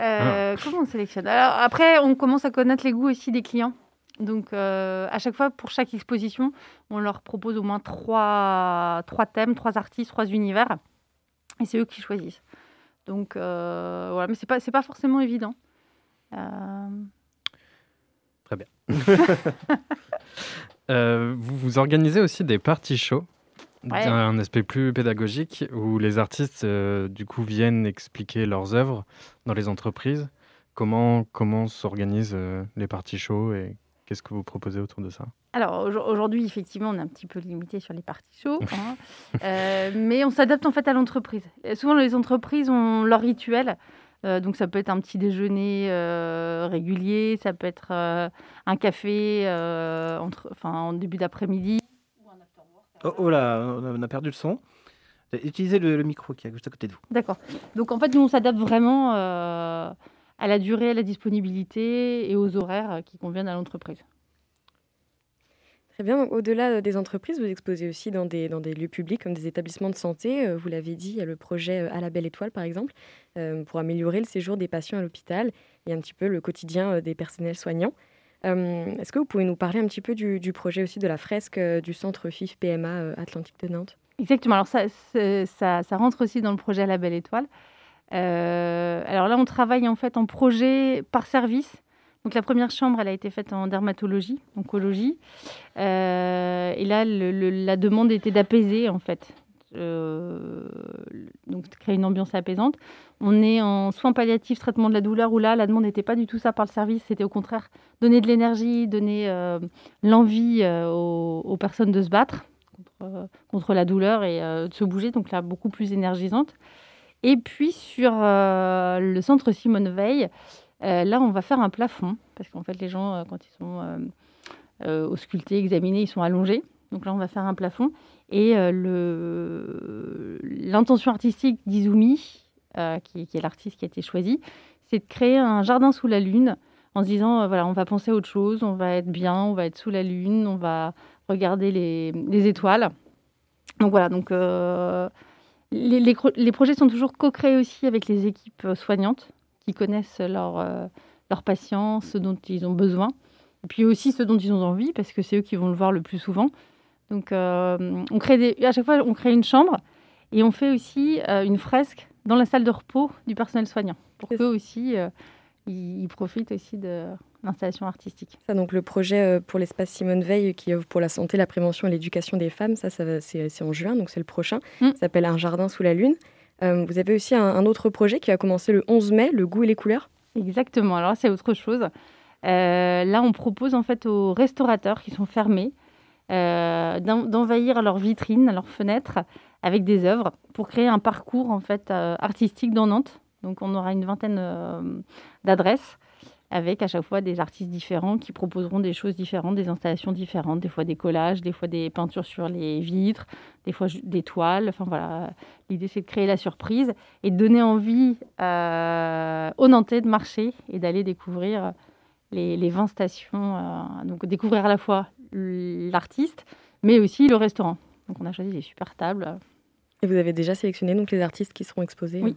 F: Euh, Comment on sélectionne? Alors, Après, on commence à connaître les goûts aussi des clients. Donc, euh, à chaque fois, pour chaque exposition, on leur propose au moins trois, trois thèmes, trois artistes, trois univers. Et c'est eux qui choisissent. Donc, euh, voilà. Mais ce n'est pas, c'est pas forcément évident.
G: Très bien. Vous, vous organisez aussi des parties shows,
F: Ouais.
G: un aspect plus pédagogique, où les artistes, euh, du coup, viennent expliquer leurs œuvres dans les entreprises. Comment, comment s'organisent euh, les parties shows et qu'est-ce que vous proposez autour de ça?
F: Alors aujourd- aujourd'hui, effectivement, on est un petit peu limité sur les parties chauds, hein. Euh, mais on s'adapte en fait à l'entreprise. Souvent, les entreprises ont leur rituel. Euh, donc ça peut être un petit déjeuner euh, régulier, ça peut être un café entre, enfin, en début d'après-midi.
B: Oh, oh là, on a perdu le son. Utilisez le, le micro qui est juste à côté de vous.
F: D'accord. Donc en fait, nous, on s'adapte vraiment euh, à la durée, à la disponibilité et aux horaires euh, qui conviennent à l'entreprise.
H: Très bien. Au-delà euh, des entreprises, vous exposez aussi dans des, dans des lieux publics comme des établissements de santé. Vous l'avez dit, il y a le projet À la Belle Étoile, par exemple, euh, pour améliorer le séjour des patients à l'hôpital et un petit peu le quotidien des personnels soignants. Euh, Est-ce que vous pouvez nous parler un petit peu du, projet aussi de la fresque euh, du centre FIF PMA euh, Atlantique de Nantes?
F: Exactement. Alors ça, rentre aussi dans le projet La Belle Étoile. Alors là, on travaille en fait en projet par service. Donc la première chambre, elle a été faite en dermatologie, oncologie. Et là, la demande était d'apaiser en fait. Euh, donc créer une ambiance apaisante. On est en soins palliatifs, traitement de la douleur, où là, la demande n'était pas du tout ça par le service, c'était au contraire donner de l'énergie, donner euh, l'envie euh, aux, personnes de se battre contre, contre la douleur et de se bouger, donc là, beaucoup plus énergisante. Et puis sur le centre Simone Veil, là, on va faire un plafond, parce qu'en fait, les gens, quand ils sont auscultés, examinés, ils sont allongés. Donc là, on va faire un plafond. Et euh, l'intention artistique d'Izumi, euh, qui, est l'artiste qui a été choisi, c'est de créer un jardin sous la lune en se disant, euh, voilà, on va penser à autre chose, on va être bien, on va être sous la lune, on va regarder les, les étoiles. Donc voilà, donc les, projets sont toujours co-créés aussi avec les équipes soignantes qui connaissent leurs leurs patients, ce dont ils ont besoin, et puis aussi ce dont ils ont envie, parce que c'est eux qui vont le voir le plus souvent. Donc euh, on crée des, à chaque fois, on crée une chambre et on fait aussi euh, une fresque dans la salle de repos du personnel soignant, pour qu'eux aussi, euh, ils, ils profitent aussi de l'installation artistique.
H: Ça, donc le projet pour l'espace Simone Veil qui œuvre pour la santé, la prévention et l'éducation des femmes, ça, c'est en juin, donc c'est le prochain. Ça s'appelle Un jardin sous la lune. Euh, vous avez aussi un, un autre projet qui a commencé le 11 mai, Le goût et les couleurs.
F: Exactement. Alors c'est autre chose. Euh, là, on propose en fait aux restaurateurs qui sont fermés euh, d'en- d'envahir leurs vitrines, leurs fenêtres avec des œuvres pour créer un parcours en fait euh, artistique dans Nantes. Donc, on aura une vingtaine euh, d'adresses avec à chaque fois des artistes différents qui proposeront des choses différentes, des installations différentes, des fois des collages, des fois des peintures sur les vitres, des fois des toiles. Enfin voilà, l'idée c'est de créer la surprise et de donner envie aux Nantais de marcher et d'aller découvrir les, les 20 stations. euh, donc découvrir à la fois l'artiste, mais aussi le restaurant. Donc on a choisi des super tables.
H: Et vous avez déjà sélectionné donc les artistes qui seront exposés.
F: Oui.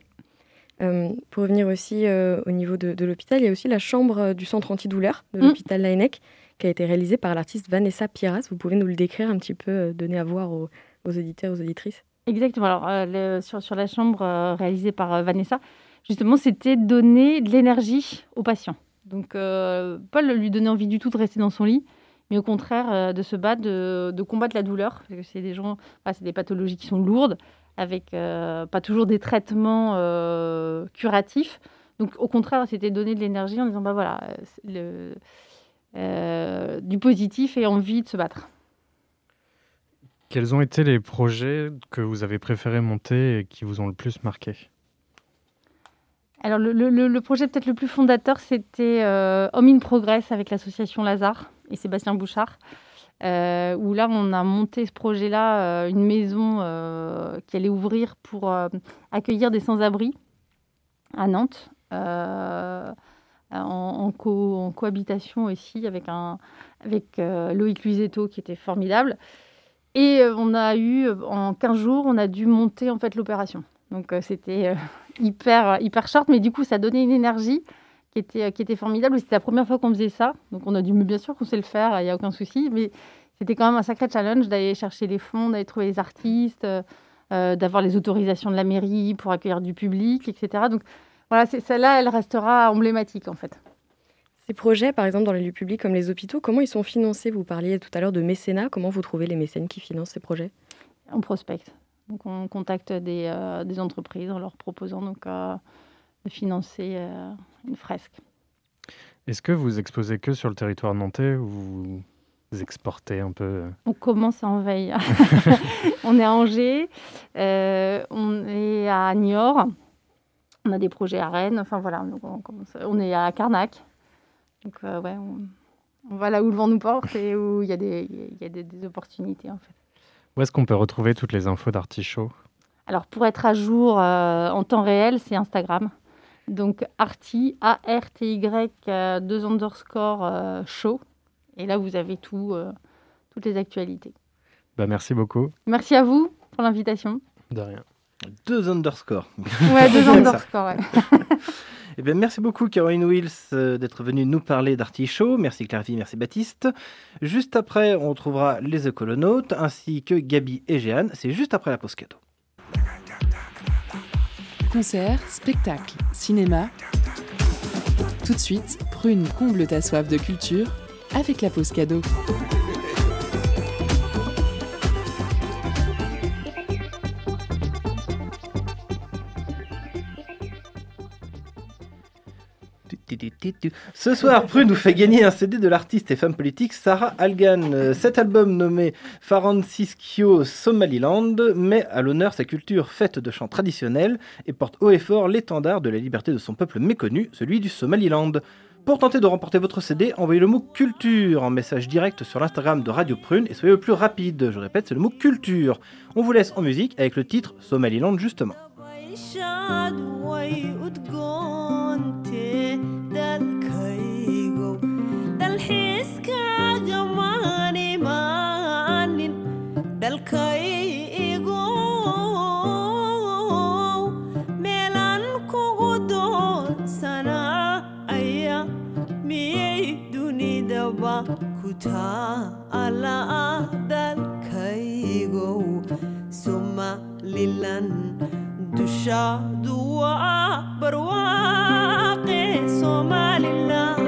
H: Euh, pour revenir aussi euh, au niveau de, de l'hôpital, il y a aussi la chambre euh, du centre antidouleur de
F: Mm.
H: l'hôpital Laennec qui a été réalisée par l'artiste Vanessa Piras. Vous pouvez nous le décrire un petit peu, euh, donner à voir aux, aux auditeurs, aux auditrices?
F: Exactement. Alors, euh, le- sur, sur la chambre euh, réalisée par euh, Vanessa, justement, c'était donner de l'énergie aux patients. Donc, euh, pas lui donner envie du tout de rester dans son lit, mais au contraire euh, de se battre, de, combattre la douleur. Que c'est des gens, c'est des pathologies qui sont lourdes, avec euh, pas toujours des traitements euh, curatifs. Donc, au contraire, c'était donner de l'énergie en disant, bah voilà, le, du positif et envie de se battre.
G: Quels ont été les projets que vous avez préféré monter et qui vous ont le plus marqué?
F: Alors, le, projet peut-être le plus fondateur, c'était euh, in Progress avec l'association Lazare et Sébastien Bouchard. euh, où là, on a monté ce projet-là, euh, une maison euh, qui allait ouvrir pour accueillir des sans-abri à Nantes, en, en co- en cohabitation aussi avec, un, avec Loïc Luisetto qui était formidable. Et on a eu, en 15 jours, on a dû monter en fait l'opération. Donc euh, c'était euh, hyper, hyper short, mais du coup, ça donnait une énergie qui était, euh, qui était formidable. C'était la première fois qu'on faisait ça. Donc on a dû, mais bien sûr qu'on sait le faire, il n'y a aucun souci. Mais c'était quand même un sacré challenge d'aller chercher les fonds, d'aller trouver les artistes, euh, d'avoir les autorisations de la mairie pour accueillir du public, etc. Donc voilà, celle-là, elle restera emblématique en fait.
H: Ces projets, par exemple, dans les lieux publics comme les hôpitaux, comment ils sont financés? Vous parliez tout à l'heure de mécénat. Comment vous trouvez les mécènes qui financent ces projets?
F: On prospecte. Donc on contacte des, euh, des entreprises en leur proposant donc, euh, de financer euh, une fresque.
G: Est-ce que vous exposez que sur le territoire nantais ou vous exportez un peu
F: On commence à envahir. on est à Angers, on est à Niort, on a des projets à Rennes, enfin voilà, on, commence- on est à Carnac. Donc ouais, on, on va là où le vent nous porte et où il y a, des, il y a des, des opportunités en fait.
G: Où est-ce qu'on peut retrouver toutes les infos d'Artichaut?
F: Alors pour être à jour euh, en temps réel, c'est Instagram. Donc Arty, A-R-T-Y, euh, deux underscore euh, show. Et là, vous avez tout, euh, toutes les actualités.
G: bah, Merci beaucoup.
F: Merci à vous pour l'invitation.
G: De rien.
B: Deux underscores.
F: Ouais, deux underscores, ouais.
B: Eh bien, merci beaucoup Caroline Wills euh, d'être venue nous parler d'Artichaut. Merci Clairvy, merci Baptiste. Juste après, on retrouvera les écolonautes ainsi que Gabi et Jeanne. C'est juste après la pause cadeau.
A: Concerts, spectacles, cinéma. Tout de suite, Prune comble ta soif de culture avec la pause cadeau.
B: Ce soir, Prune nous fait gagner un CD de l'artiste et femme politique Sarah Algan. Euh, Cet album nommé Faransiskio Somaliland met à l'honneur sa culture faite de chants traditionnels et porte haut et fort l'étendard de la liberté de son peuple méconnu, celui du Somaliland. Pour tenter de remporter votre CD, envoyez le mot culture en message direct sur l'Instagram de Radio Prune et soyez le plus rapide. Je répète, c'est le mot culture. On vous laisse en musique avec le titre Somaliland justement.
M: Dalkaygo dalxiiskaaga maan imaanin dalkaygo meelaan kugu doonsanaa aya miyay dunidaba ku taala dalkaygo somalilan dushaadu waa barwaaqe somalilan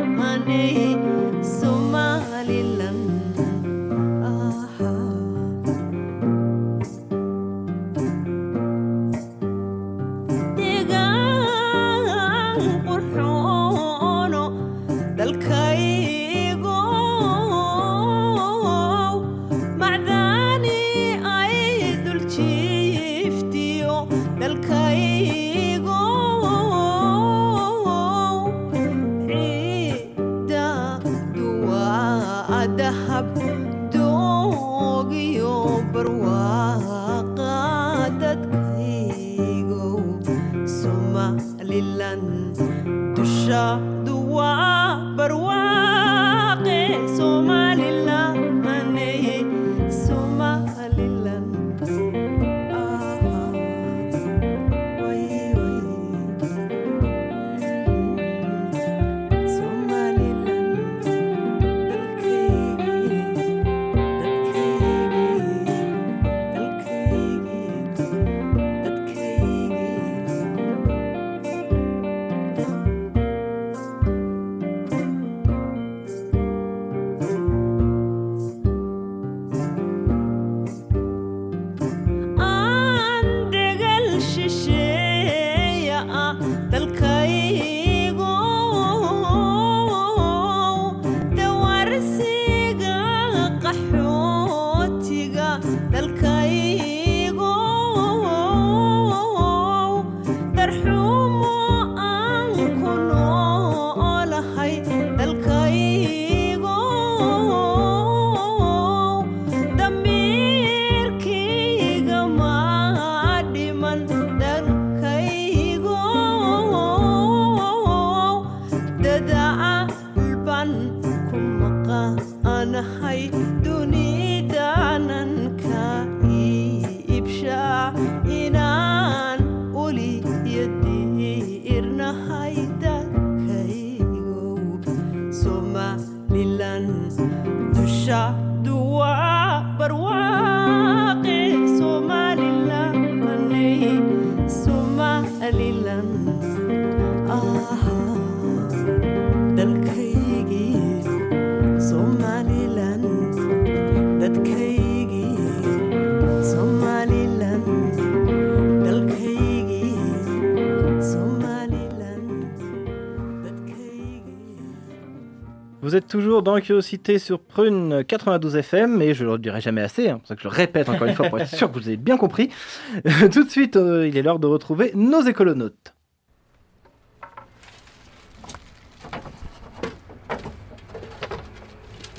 B: toujours dans Curiosité sur Prune 92 FM, et je ne le dirai jamais assez, hein, c'est pour ça que je le répète encore une fois pour être sûr que vous avez bien compris. Tout de suite, euh, il est l'heure de retrouver nos écolonautes.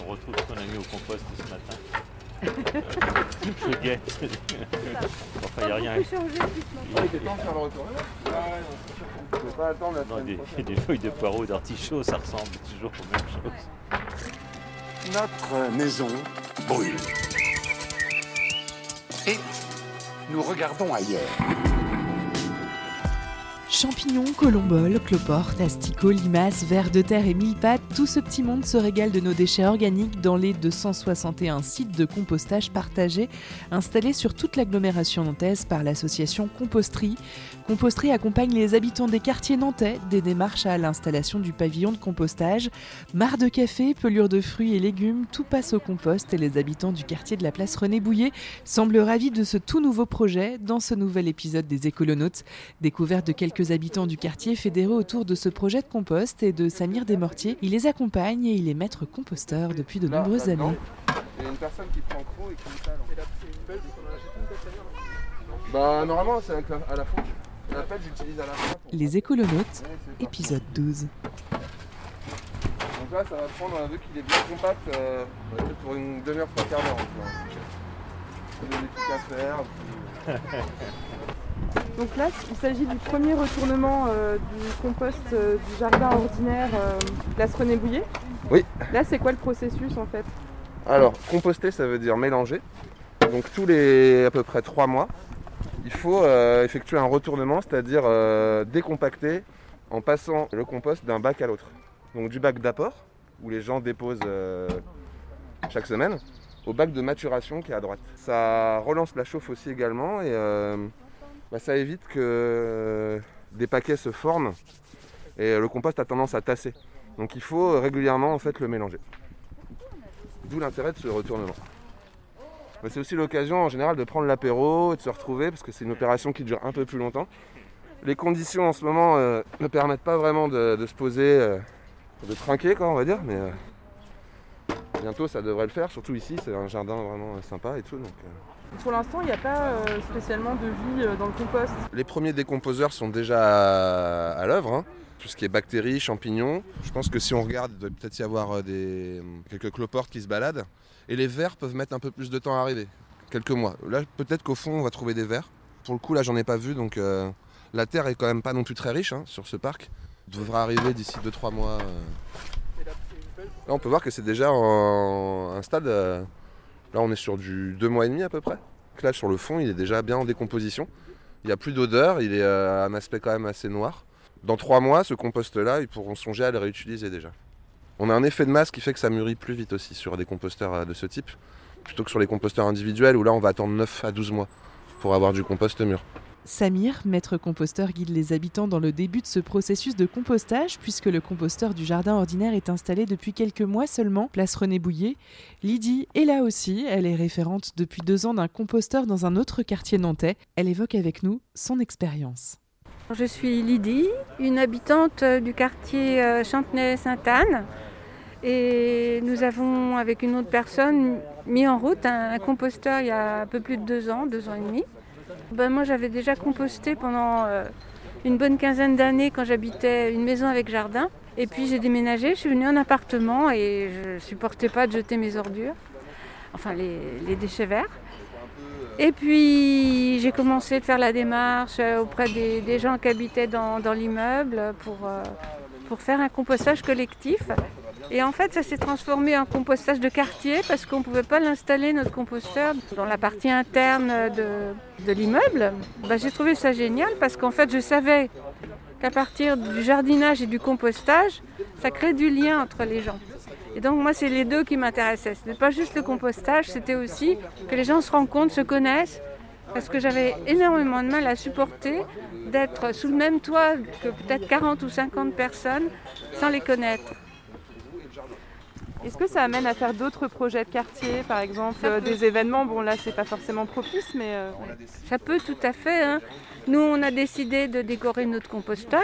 L: On retrouve ce qu'on a mis au compost ce matin. Je guette. enfin, il n'y a rien.
N: Ah, il était temps de faire le retour. Pas attendre la
L: Non, des, feuilles de poireaux d'artichaut, ça ressemble toujours aux mêmes choses.
O: Notre maison brûle. Et nous regardons ailleurs.
A: Champignons, colomboles, cloportes, asticots, limaces, vers de terre et mille pattes, tout ce petit monde se régale de nos déchets organiques dans les 261 sites de compostage partagés installés sur toute l'agglomération nantaise par l'association Composterie. Composterie accompagne les habitants des quartiers nantais des démarches à l'installation du pavillon de compostage. Marre de café, pelure de fruits et légumes, tout passe au compost et les habitants du quartier de la place René Bouillet semblent ravis de ce tout nouveau projet dans ce nouvel épisode des écolonautes. Découverte de quelques habitants du quartier fédérés autour de ce projet de compost et de Samir Desmortiers. Il les accompagne et il est maître composteur depuis de
N: Là,
A: nombreuses années.
N: Il y a une personne qui prend croc et qui met ça Bah normalement c'est à la fois. La pelle j'utilise à la fin. pour-
A: Les écolonautes, épisode 12.
N: Donc là ça va prendre, vu qu'il est bien compact, euh, pour une demi-heure, trois quarts d'heure. Il y a des trucs à faire. puis-
P: Donc là, il s'agit du premier retournement euh, du compost euh, du jardin ordinaire euh, place René Bouillet.
N: Oui.
P: Là, c'est quoi le processus en fait?
N: Alors, composter, ça veut dire mélanger. Donc tous les à peu près 3 mois, il faut euh, effectuer un retournement, c'est-à-dire euh, décompacter en passant le compost d'un bac à l'autre. Donc du bac d'apport, où les gens déposent euh, chaque semaine, au bac de maturation qui est à droite. Ça relance la chauffe aussi également et bah, ça évite que des paquets se forment et le compost a tendance à tasser. Donc il faut régulièrement en fait le mélanger. D'où l'intérêt de ce retournement. Mais c'est aussi l'occasion en général de prendre l'apéro et de se retrouver parce que c'est une opération qui dure un peu plus longtemps. Les conditions en ce moment euh, ne permettent pas vraiment de, de se poser, euh, de trinquer quoi on va dire, mais euh, bientôt ça devrait le faire, surtout ici c'est un jardin vraiment sympa et tout. Donc.
P: Pour l'instant, il n'y a pas spécialement de vie dans le compost.
N: Les premiers décomposeurs sont déjà à, à l'œuvre. hein. Tout ce qui est bactéries, champignons. Je pense que si on regarde, il doit peut-être y avoir des, quelques cloportes qui se baladent. Et les vers peuvent mettre un peu plus de temps à arriver. Quelques mois. Là, peut-être qu'au fond, on va trouver des vers. Pour le coup, là, j'en ai pas vu. Donc, euh, la terre est quand même pas non plus très riche hein, sur ce parc. Devra arriver d'ici 2-3 mois. euh. Là, on peut voir que c'est déjà un stade. euh, Là, on est sur du 2 mois et demi à peu près. Là, sur le fond, il est déjà bien en décomposition. Il n'y a plus d'odeur, il est un aspect quand même assez noir. Dans trois mois, ce compost-là, ils pourront songer à le réutiliser déjà. On a un effet de masse qui fait que ça mûrit plus vite aussi sur des composteurs euh, de ce type, plutôt que sur les composteurs individuels où là on va attendre 9 à 12 mois pour avoir du compost mûr.
A: Samir, maître composteur, guide les habitants dans le début de ce processus de compostage, puisque le composteur du jardin ordinaire est installé depuis quelques mois seulement, place René Bouillet. Lydie est là aussi, elle est référente depuis deux ans d'un composteur dans un autre quartier nantais. Elle évoque avec nous son expérience.
Q: Je suis Lydie, une habitante du quartier euh, Chantenay-Sainte-Anne. Et nous avons, avec une autre personne, mis en route un, composteur il y a un peu plus de deux ans, deux ans et demi. Ben, moi, j'avais déjà composté pendant euh, une bonne quinzaine d'années quand j'habitais une maison avec jardin. Et puis j'ai déménagé, je suis venue en appartement et je ne supportais pas de jeter mes ordures, enfin les, déchets verts. Et puis j'ai commencé à faire la démarche auprès des, des gens qui habitaient dans, dans l'immeuble pour, euh, pour faire un compostage collectif. Et en fait, ça s'est transformé en compostage de quartier parce qu'on ne pouvait pas l'installer, notre composteur, dans la partie interne de, l'immeuble. Bah, j'ai trouvé ça génial parce qu'en fait, je savais qu'à partir du jardinage et du compostage, ça crée du lien entre les gens. Et donc moi, c'est les deux qui m'intéressaient. Ce n'était pas juste le compostage, c'était aussi que les gens se rencontrent, se connaissent, parce que j'avais énormément de mal à supporter d'être sous le même toit que peut-être 40 ou 50 personnes sans les connaître.
P: Est-ce que ça amène à faire d'autres projets de quartier, par exemple euh, des événements? Bon là c'est pas forcément propice, mais euh,
Q: Ça peut tout à fait. hein. Nous, on a décidé de décorer notre composteur.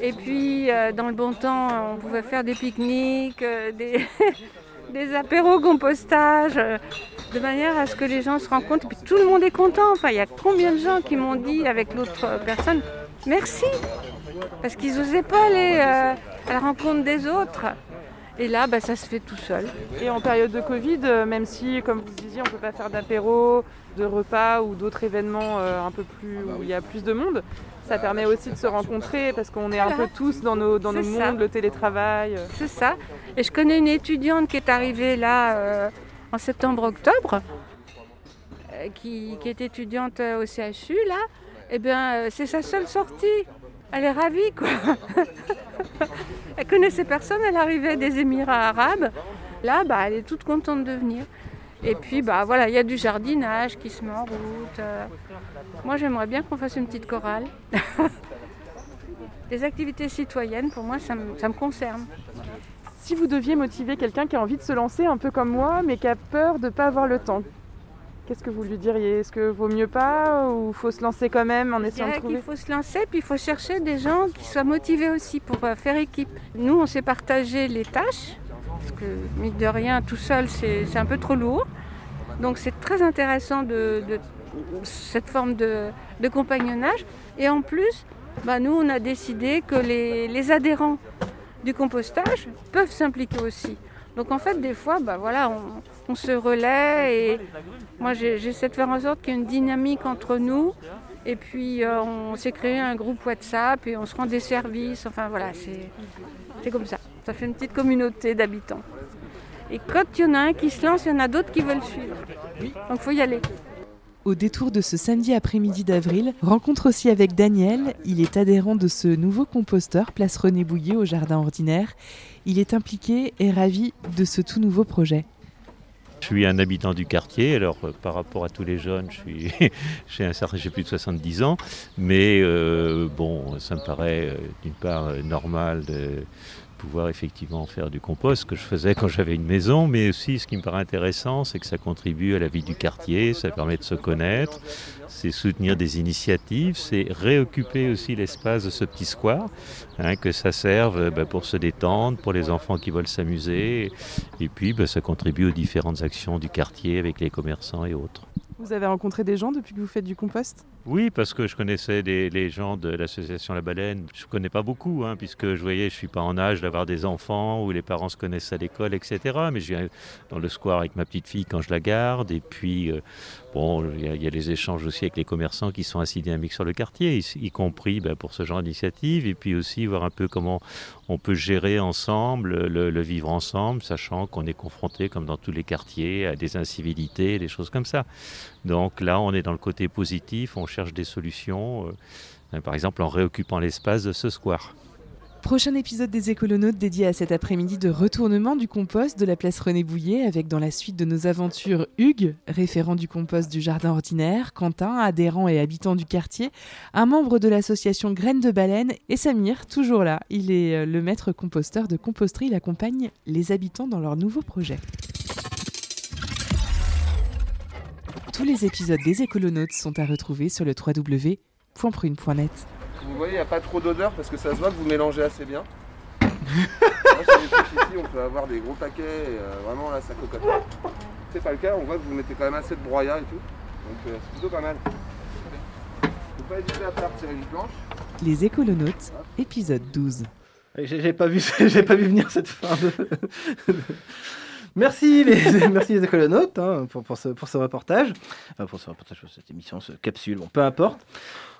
Q: Et puis, euh, dans le bon temps, on pouvait faire des pique-niques, euh, des, des apéros compostage, euh, de manière à ce que les gens se rencontrent. Et puis, tout le monde est content. Enfin, il y a combien de gens qui m'ont dit avec l'autre personne merci Parce qu'ils n'osaient pas aller euh, à la rencontre des autres. Et là, bah, ça se fait tout seul.
P: Et en période de Covid, euh, même si, comme vous le disiez, on ne peut pas faire d'apéro, de repas ou d'autres événements euh, un peu plus où il y a plus de monde, ça permet aussi de se rencontrer parce qu'on est un peu tous dans nos, dans nos mondes, le télétravail. euh.
Q: C'est ça. Et je connais une étudiante qui est arrivée là euh, en septembre-octobre, euh, qui, qui est étudiante au CHU là. Eh bien, c'est sa seule sortie. Elle est ravie, quoi. elle connaissait personne, elle arrivait des Émirats arabes. Là, bah, elle est toute contente de venir. Et puis, bah, voilà, il y a du jardinage qui se met en route. euh. Moi, j'aimerais bien qu'on fasse une petite chorale. Des activités citoyennes, pour moi, ça me- ça me concerne.
P: Si vous deviez motiver quelqu'un qui a envie de se lancer un peu comme moi, mais qui a peur de ne pas avoir le temps, qu'est-ce que vous lui diriez? Est-ce que vaut mieux pas ou faut se lancer quand même en essayant de trouver
Q: qu'il faut se lancer, puis il faut chercher des gens qui soient motivés aussi pour euh, faire équipe. Nous, on s'est partagé les tâches, parce que, mine de rien, tout seul, c'est c'est un peu trop lourd. Donc, c'est très intéressant de, de- cette forme de, de compagnonnage. Et en plus, bah, nous, on a décidé que les, les adhérents du compostage peuvent s'impliquer aussi. Donc, en fait, des fois, bah, voilà, on, se relaie et moi, j'essaie de faire en sorte qu'il y ait une dynamique entre nous. Et puis, euh, on s'est créé un groupe WhatsApp et on se rend des services. Enfin, voilà, c'est c'est comme ça. Ça fait une petite communauté d'habitants. Et quand il y en a un qui se lance, il y en a d'autres qui veulent suivre. Donc, il faut y aller.
A: Au détour de ce samedi après-midi d'avril, rencontre aussi avec Daniel. Il est adhérent de ce nouveau composteur Place René Bouillet au Jardin Ordinaire. Il est impliqué et ravi de ce tout nouveau projet.
L: Je suis un habitant du quartier, alors euh, par rapport à tous les jeunes, j'ai plus de 70 ans, mais euh, bon, ça me paraît euh, d'une part normal de pouvoir effectivement faire du compost, que je faisais quand j'avais une maison, mais aussi ce qui me paraît intéressant, c'est que ça contribue à la vie du quartier, ça permet de se connaître, c'est soutenir des initiatives, c'est réoccuper aussi l'espace de ce petit square, hein, que ça serve euh, bah, pour se détendre, pour les enfants qui veulent s'amuser, et puis bah, ça contribue aux différentes actions du quartier avec les commerçants et autres.
P: Vous avez rencontré des gens depuis que vous faites du compost?
L: Oui, parce que je connaissais les gens de l'association La Baleine. Je ne connais pas beaucoup, hein, puisque je voyais, je suis pas en âge d'avoir des enfants où les parents se connaissent à l'école, etc. Mais je viens dans le square avec ma petite fille quand je la garde. Et puis, euh, bon, il y, a- les échanges aussi avec les commerçants qui sont assez dynamiques sur le quartier, y, y compris ben, pour ce genre d'initiative. Et puis aussi voir un peu comment on peut gérer ensemble, le, le vivre ensemble, sachant qu'on est confronté, comme dans tous les quartiers, à des incivilités, des choses comme ça. Donc là, on est dans le côté positif, on cherche des solutions, euh, par exemple en réoccupant l'espace de ce square.
A: Prochain épisode des écolonautes dédié à cet après-midi de retournement du compost de la place René Bouillet avec dans la suite de nos aventures Hugues, référent du compost du jardin ordinaire, Quentin, adhérent et habitant du quartier, un membre de l'association Graines de Baleine et Samir, toujours là. Il est euh, le maître composteur de composterie, il accompagne les habitants dans leur nouveau projet. Tous les épisodes des écolonautes sont à retrouver sur le www.prune.net.
N: Vous voyez, il n'y a pas trop d'odeur parce que ça se voit que vous mélangez assez bien. Moi, sur les trucs ici, on peut avoir des gros paquets et euh, vraiment là, ça cocotte. C'est pas le cas, on voit que vous mettez quand même assez de broyat et tout. Donc euh, c'est plutôt pas mal. Faut pas hésiter à faire tirer une planche.
A: Les écolonautes, épisode 12.
B: J'ai pas vu, j'ai pas vu venir cette fin. de- Merci les, merci les écolonautes hein, pour, pour, ce, pour ce reportage, Enfin, pour ce reportage, pour cette émission, ce capsule, bon, peu importe.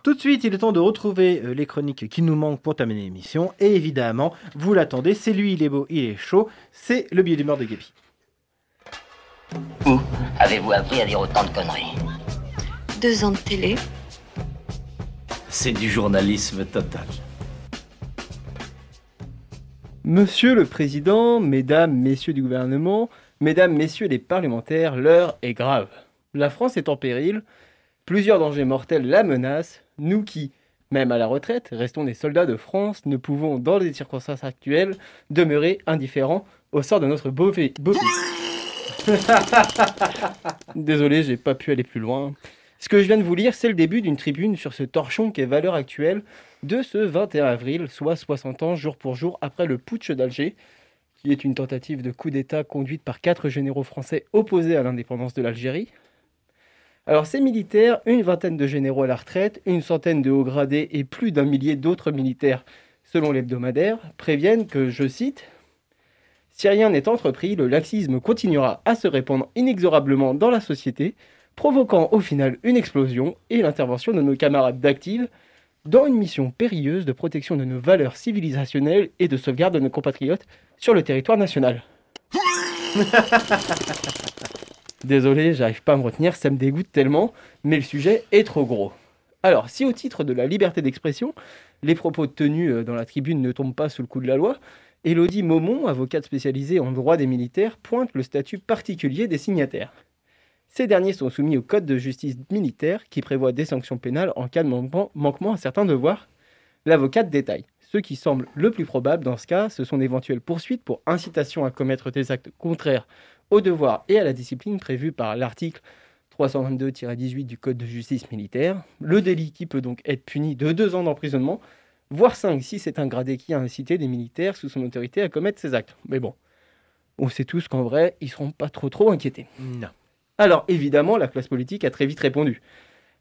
B: Tout de suite, il est temps de retrouver euh, les chroniques qui nous manquent pour terminer l'émission. Et évidemment, vous l'attendez, c'est lui, il est beau, il est chaud, c'est le billet d'humeur de Guépi.
R: Où avez-vous appris à dire autant de conneries?
S: Deux ans de télé.
R: c'est du journalisme total.
S: Monsieur le Président, Mesdames, Messieurs du gouvernement, Mesdames, Messieurs les parlementaires, l'heure est grave. La France est en péril, plusieurs dangers mortels la menacent, nous qui, même à la retraite, restons des soldats de France, ne pouvons, dans les circonstances actuelles, demeurer indifférents au sort de notre beau, beau fils. Désolé, j'ai pas pu aller plus loin. Ce que je viens de vous lire, c'est le début d'une tribune sur ce torchon qui est valeur actuelle de ce 21 avril, soit 60 ans jour pour jour après le putsch d'Alger, qui est une tentative de coup d'État conduite par quatre généraux français opposés à l'indépendance de l'Algérie. Alors ces militaires, une vingtaine de généraux à la retraite, une centaine de hauts gradés et plus d'un millier d'autres militaires, selon l'hebdomadaire, préviennent que, je cite, si rien n'est entrepris, le laxisme continuera à se répandre inexorablement dans la société, provoquant au final une explosion et l'intervention de nos camarades d'active dans une mission périlleuse de protection de nos valeurs civilisationnelles et de sauvegarde de nos compatriotes sur le territoire national. Désolé, j'arrive pas à me retenir, ça me dégoûte tellement, mais le sujet est trop gros. Alors, si au titre de la liberté d'expression, les propos tenus euh, dans la tribune ne tombent pas sous le coup de la loi, Élodie Maumont, avocate spécialisée en droit des militaires, pointe le statut particulier des signataires. Ces derniers sont soumis au Code de justice militaire qui prévoit des sanctions pénales en cas de manquement, à certains devoirs. L'avocate détaille. Ce qui semble le plus probable dans ce cas, ce sont d'éventuelles poursuites pour incitation à commettre des actes contraires aux devoirs et à la discipline prévus par l'article 322-18 du Code de justice militaire. Le délit qui peut donc être puni de deux ans d'emprisonnement, voire cinq si c'est un gradé qui a incité des militaires sous son autorité à commettre ces actes. Mais bon, on sait tous qu'en vrai, ils seront pas trop trop inquiétés.
B: Non.
S: Alors évidemment, la classe politique a très vite répondu.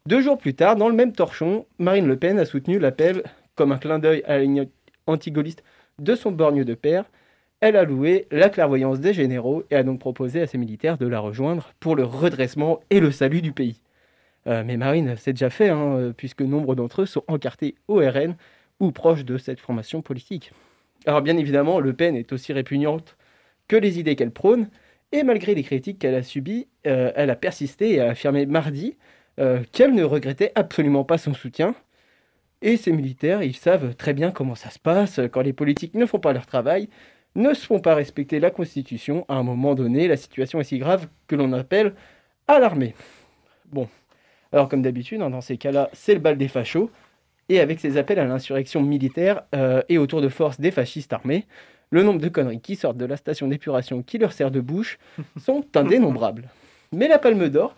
S: Deux jours plus tard, dans le même torchon, Marine Le Pen a soutenu l'appel comme un clin d'œil à la ligne de son borgne de père. Elle a loué la clairvoyance des généraux et a donc proposé à ses militaires de la rejoindre pour le redressement et le salut du pays. Euh, mais Marine, c'est déjà fait, hein, puisque nombre d'entre eux sont encartés au RN ou proches de cette formation politique. Alors bien évidemment, Le Pen est aussi répugnante que les idées qu'elle prône, et malgré les critiques qu'elle a subies, euh, elle a persisté et a affirmé mardi euh, qu'elle ne regrettait absolument pas son soutien. Et ces militaires, ils savent très bien comment ça se passe quand les politiques ne font pas leur travail, ne se font pas respecter la Constitution. À un moment donné, la situation est si grave que l'on appelle à l'armée. Bon, alors comme d'habitude, hein, dans ces cas-là, c'est le bal des fachos. Et avec ces appels à l'insurrection militaire euh, et autour de force des fascistes armés, le nombre de conneries qui sortent de la station d'épuration qui leur sert de bouche sont indénombrables. Mais la palme d'or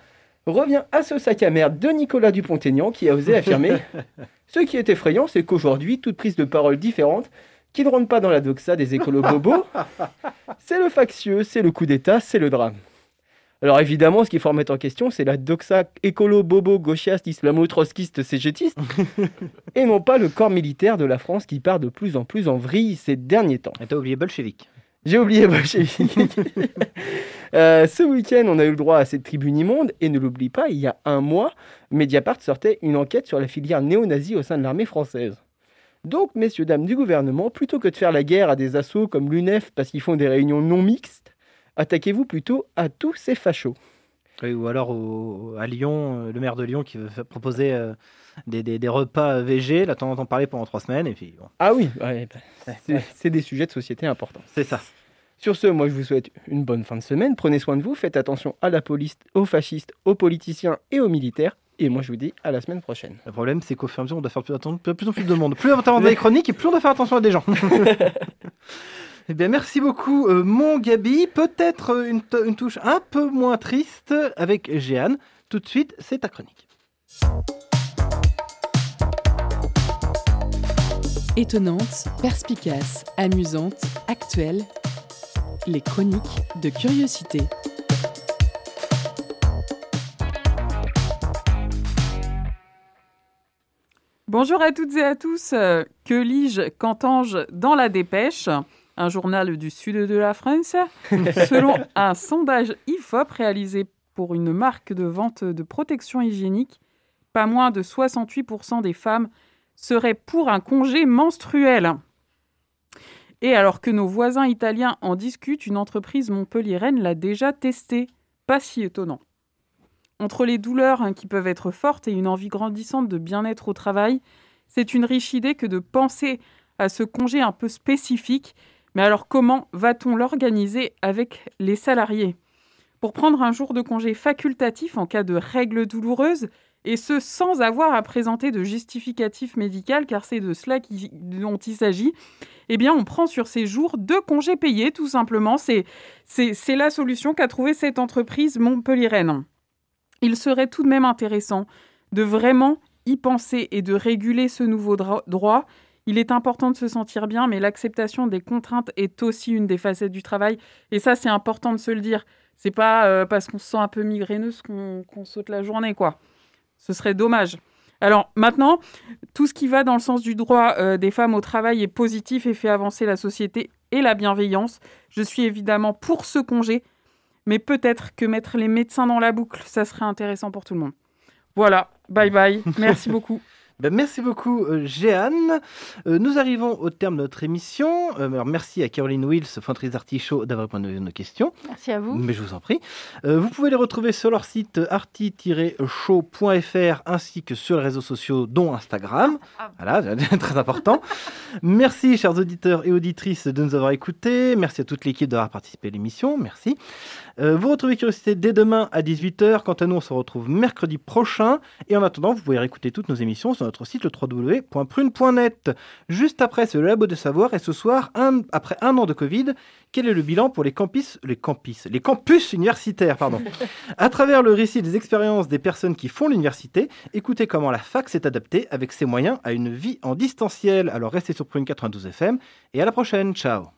S: revient à ce sac à merde de Nicolas Dupont-Aignan qui a osé affirmer Ce qui est effrayant, c'est qu'aujourd'hui, toute prise de parole différente, qui ne rentre pas dans la doxa des écolos bobos, c'est le factieux, c'est le coup d'État, c'est le drame. Alors évidemment, ce qu'il faut remettre en question, c'est la doxa écolo bobo gauchiste islamo-trotskiste cégétiste, et non pas le corps militaire de la France qui part de plus en plus en vrille ces derniers temps.
B: Et t'as oublié bolchevique.
S: J'ai oublié bolchevique. Euh, ce week-end, on a eu le droit à cette tribune immonde, et ne l'oublie pas, il y a un mois, Mediapart sortait une enquête sur la filière néo-nazie au sein de l'armée française. Donc, messieurs, dames du gouvernement, plutôt que de faire la guerre à des assauts comme l'UNEF parce qu'ils font des réunions non mixtes, attaquez-vous plutôt à tous ces fachos.
B: Oui, ou alors au- à Lyon, euh, le maire de Lyon qui veut proposer euh, des, des- des repas VG, là t'en entends parler pendant trois semaines, et puis bon.
S: Ah oui, ouais, bah, c'est des sujets de société importants.
B: C'est ça.
S: Sur ce, moi je vous souhaite une bonne fin de semaine. Prenez soin de vous, faites attention à la police, aux fascistes, aux politiciens et aux militaires. Et moi je vous dis à la semaine prochaine.
B: Le problème, c'est qu'au fur et à mesure, on doit faire plus, attention, plus en plus de monde. Plus on va avoir des chroniques, et plus on doit faire attention à des gens. Eh bien, merci beaucoup, euh, mon Gabi. Peut-être euh, une, t- une touche un peu moins triste avec Jeanne. Tout de suite, c'est ta chronique.
A: Étonnante, perspicace, amusante, actuelle. Les chroniques de curiosité.
P: Bonjour à toutes et à tous. Euh, Que lis-je, qu'entends-je dans la dépêche? Un journal du sud de la France. Selon un sondage IFOP réalisé pour une marque de vente de protection hygiénique, pas moins de 68% des femmes seraient pour un congé menstruel. Et alors que nos voisins italiens en discutent, une entreprise montpelliéraine l'a déjà testé. Pas si étonnant. Entre les douleurs hein, qui peuvent être fortes et une envie grandissante de bien-être au travail, c'est une riche idée que de penser à ce congé un peu spécifique. Mais alors comment va-t-on l'organiser avec les salariés? Pour prendre un jour de congé facultatif en cas de règles douloureuses, et ce sans avoir à présenter de justificatif médical, car c'est de cela dont il s'agit, eh bien on prend sur ces jours deux congés payés, tout simplement. C'est la solution qu'a trouvée cette entreprise montpelliéraine. Il serait tout de même intéressant de vraiment y penser et de réguler ce nouveau dro- droit. Il est important de se sentir bien, mais l'acceptation des contraintes est aussi une des facettes du travail. Et ça, c'est important de se le dire. C'est pas euh, parce qu'on se sent un peu migraineuse qu'on saute la journée, quoi. Ce serait dommage. Alors maintenant, tout ce qui va dans le sens du droit euh, des femmes au travail est positif et fait avancer la société et la bienveillance. Je suis évidemment pour ce congé, mais peut-être que mettre les médecins dans la boucle, ça serait intéressant pour tout le monde. Voilà, bye bye, merci beaucoup.
B: Ben, merci beaucoup, euh, Jeanne. Euh, nous arrivons au terme de notre émission. Euh, alors, merci à Caroline Wills, fondatrice d'Artichaut, d'avoir répondu à nos questions.
F: Merci à vous.
B: Mais je vous en prie. Vous pouvez les retrouver sur leur site arti-show.fr ainsi que sur les réseaux sociaux, dont Instagram. Voilà, très important. Merci, chers auditeurs et auditrices, de nous avoir écoutés. Merci à toute l'équipe d'avoir participé à l'émission. Merci. Euh, vous retrouvez Curiosité dès demain à 18h. Quant à nous, on se retrouve mercredi prochain. Et en attendant, vous pouvez réécouter toutes nos émissions sur notre site le www.prune.net. Juste après, c'est le Labo de Savoir. Et ce soir, un- après un an de Covid, quel est le bilan pour les campus, les campus, les campus universitaires pardon. À travers le récit des expériences des personnes qui font l'université, écoutez comment la fac s'est adaptée avec ses moyens à une vie en distanciel. Alors restez sur Prune 92 FM et à la prochaine. Ciao.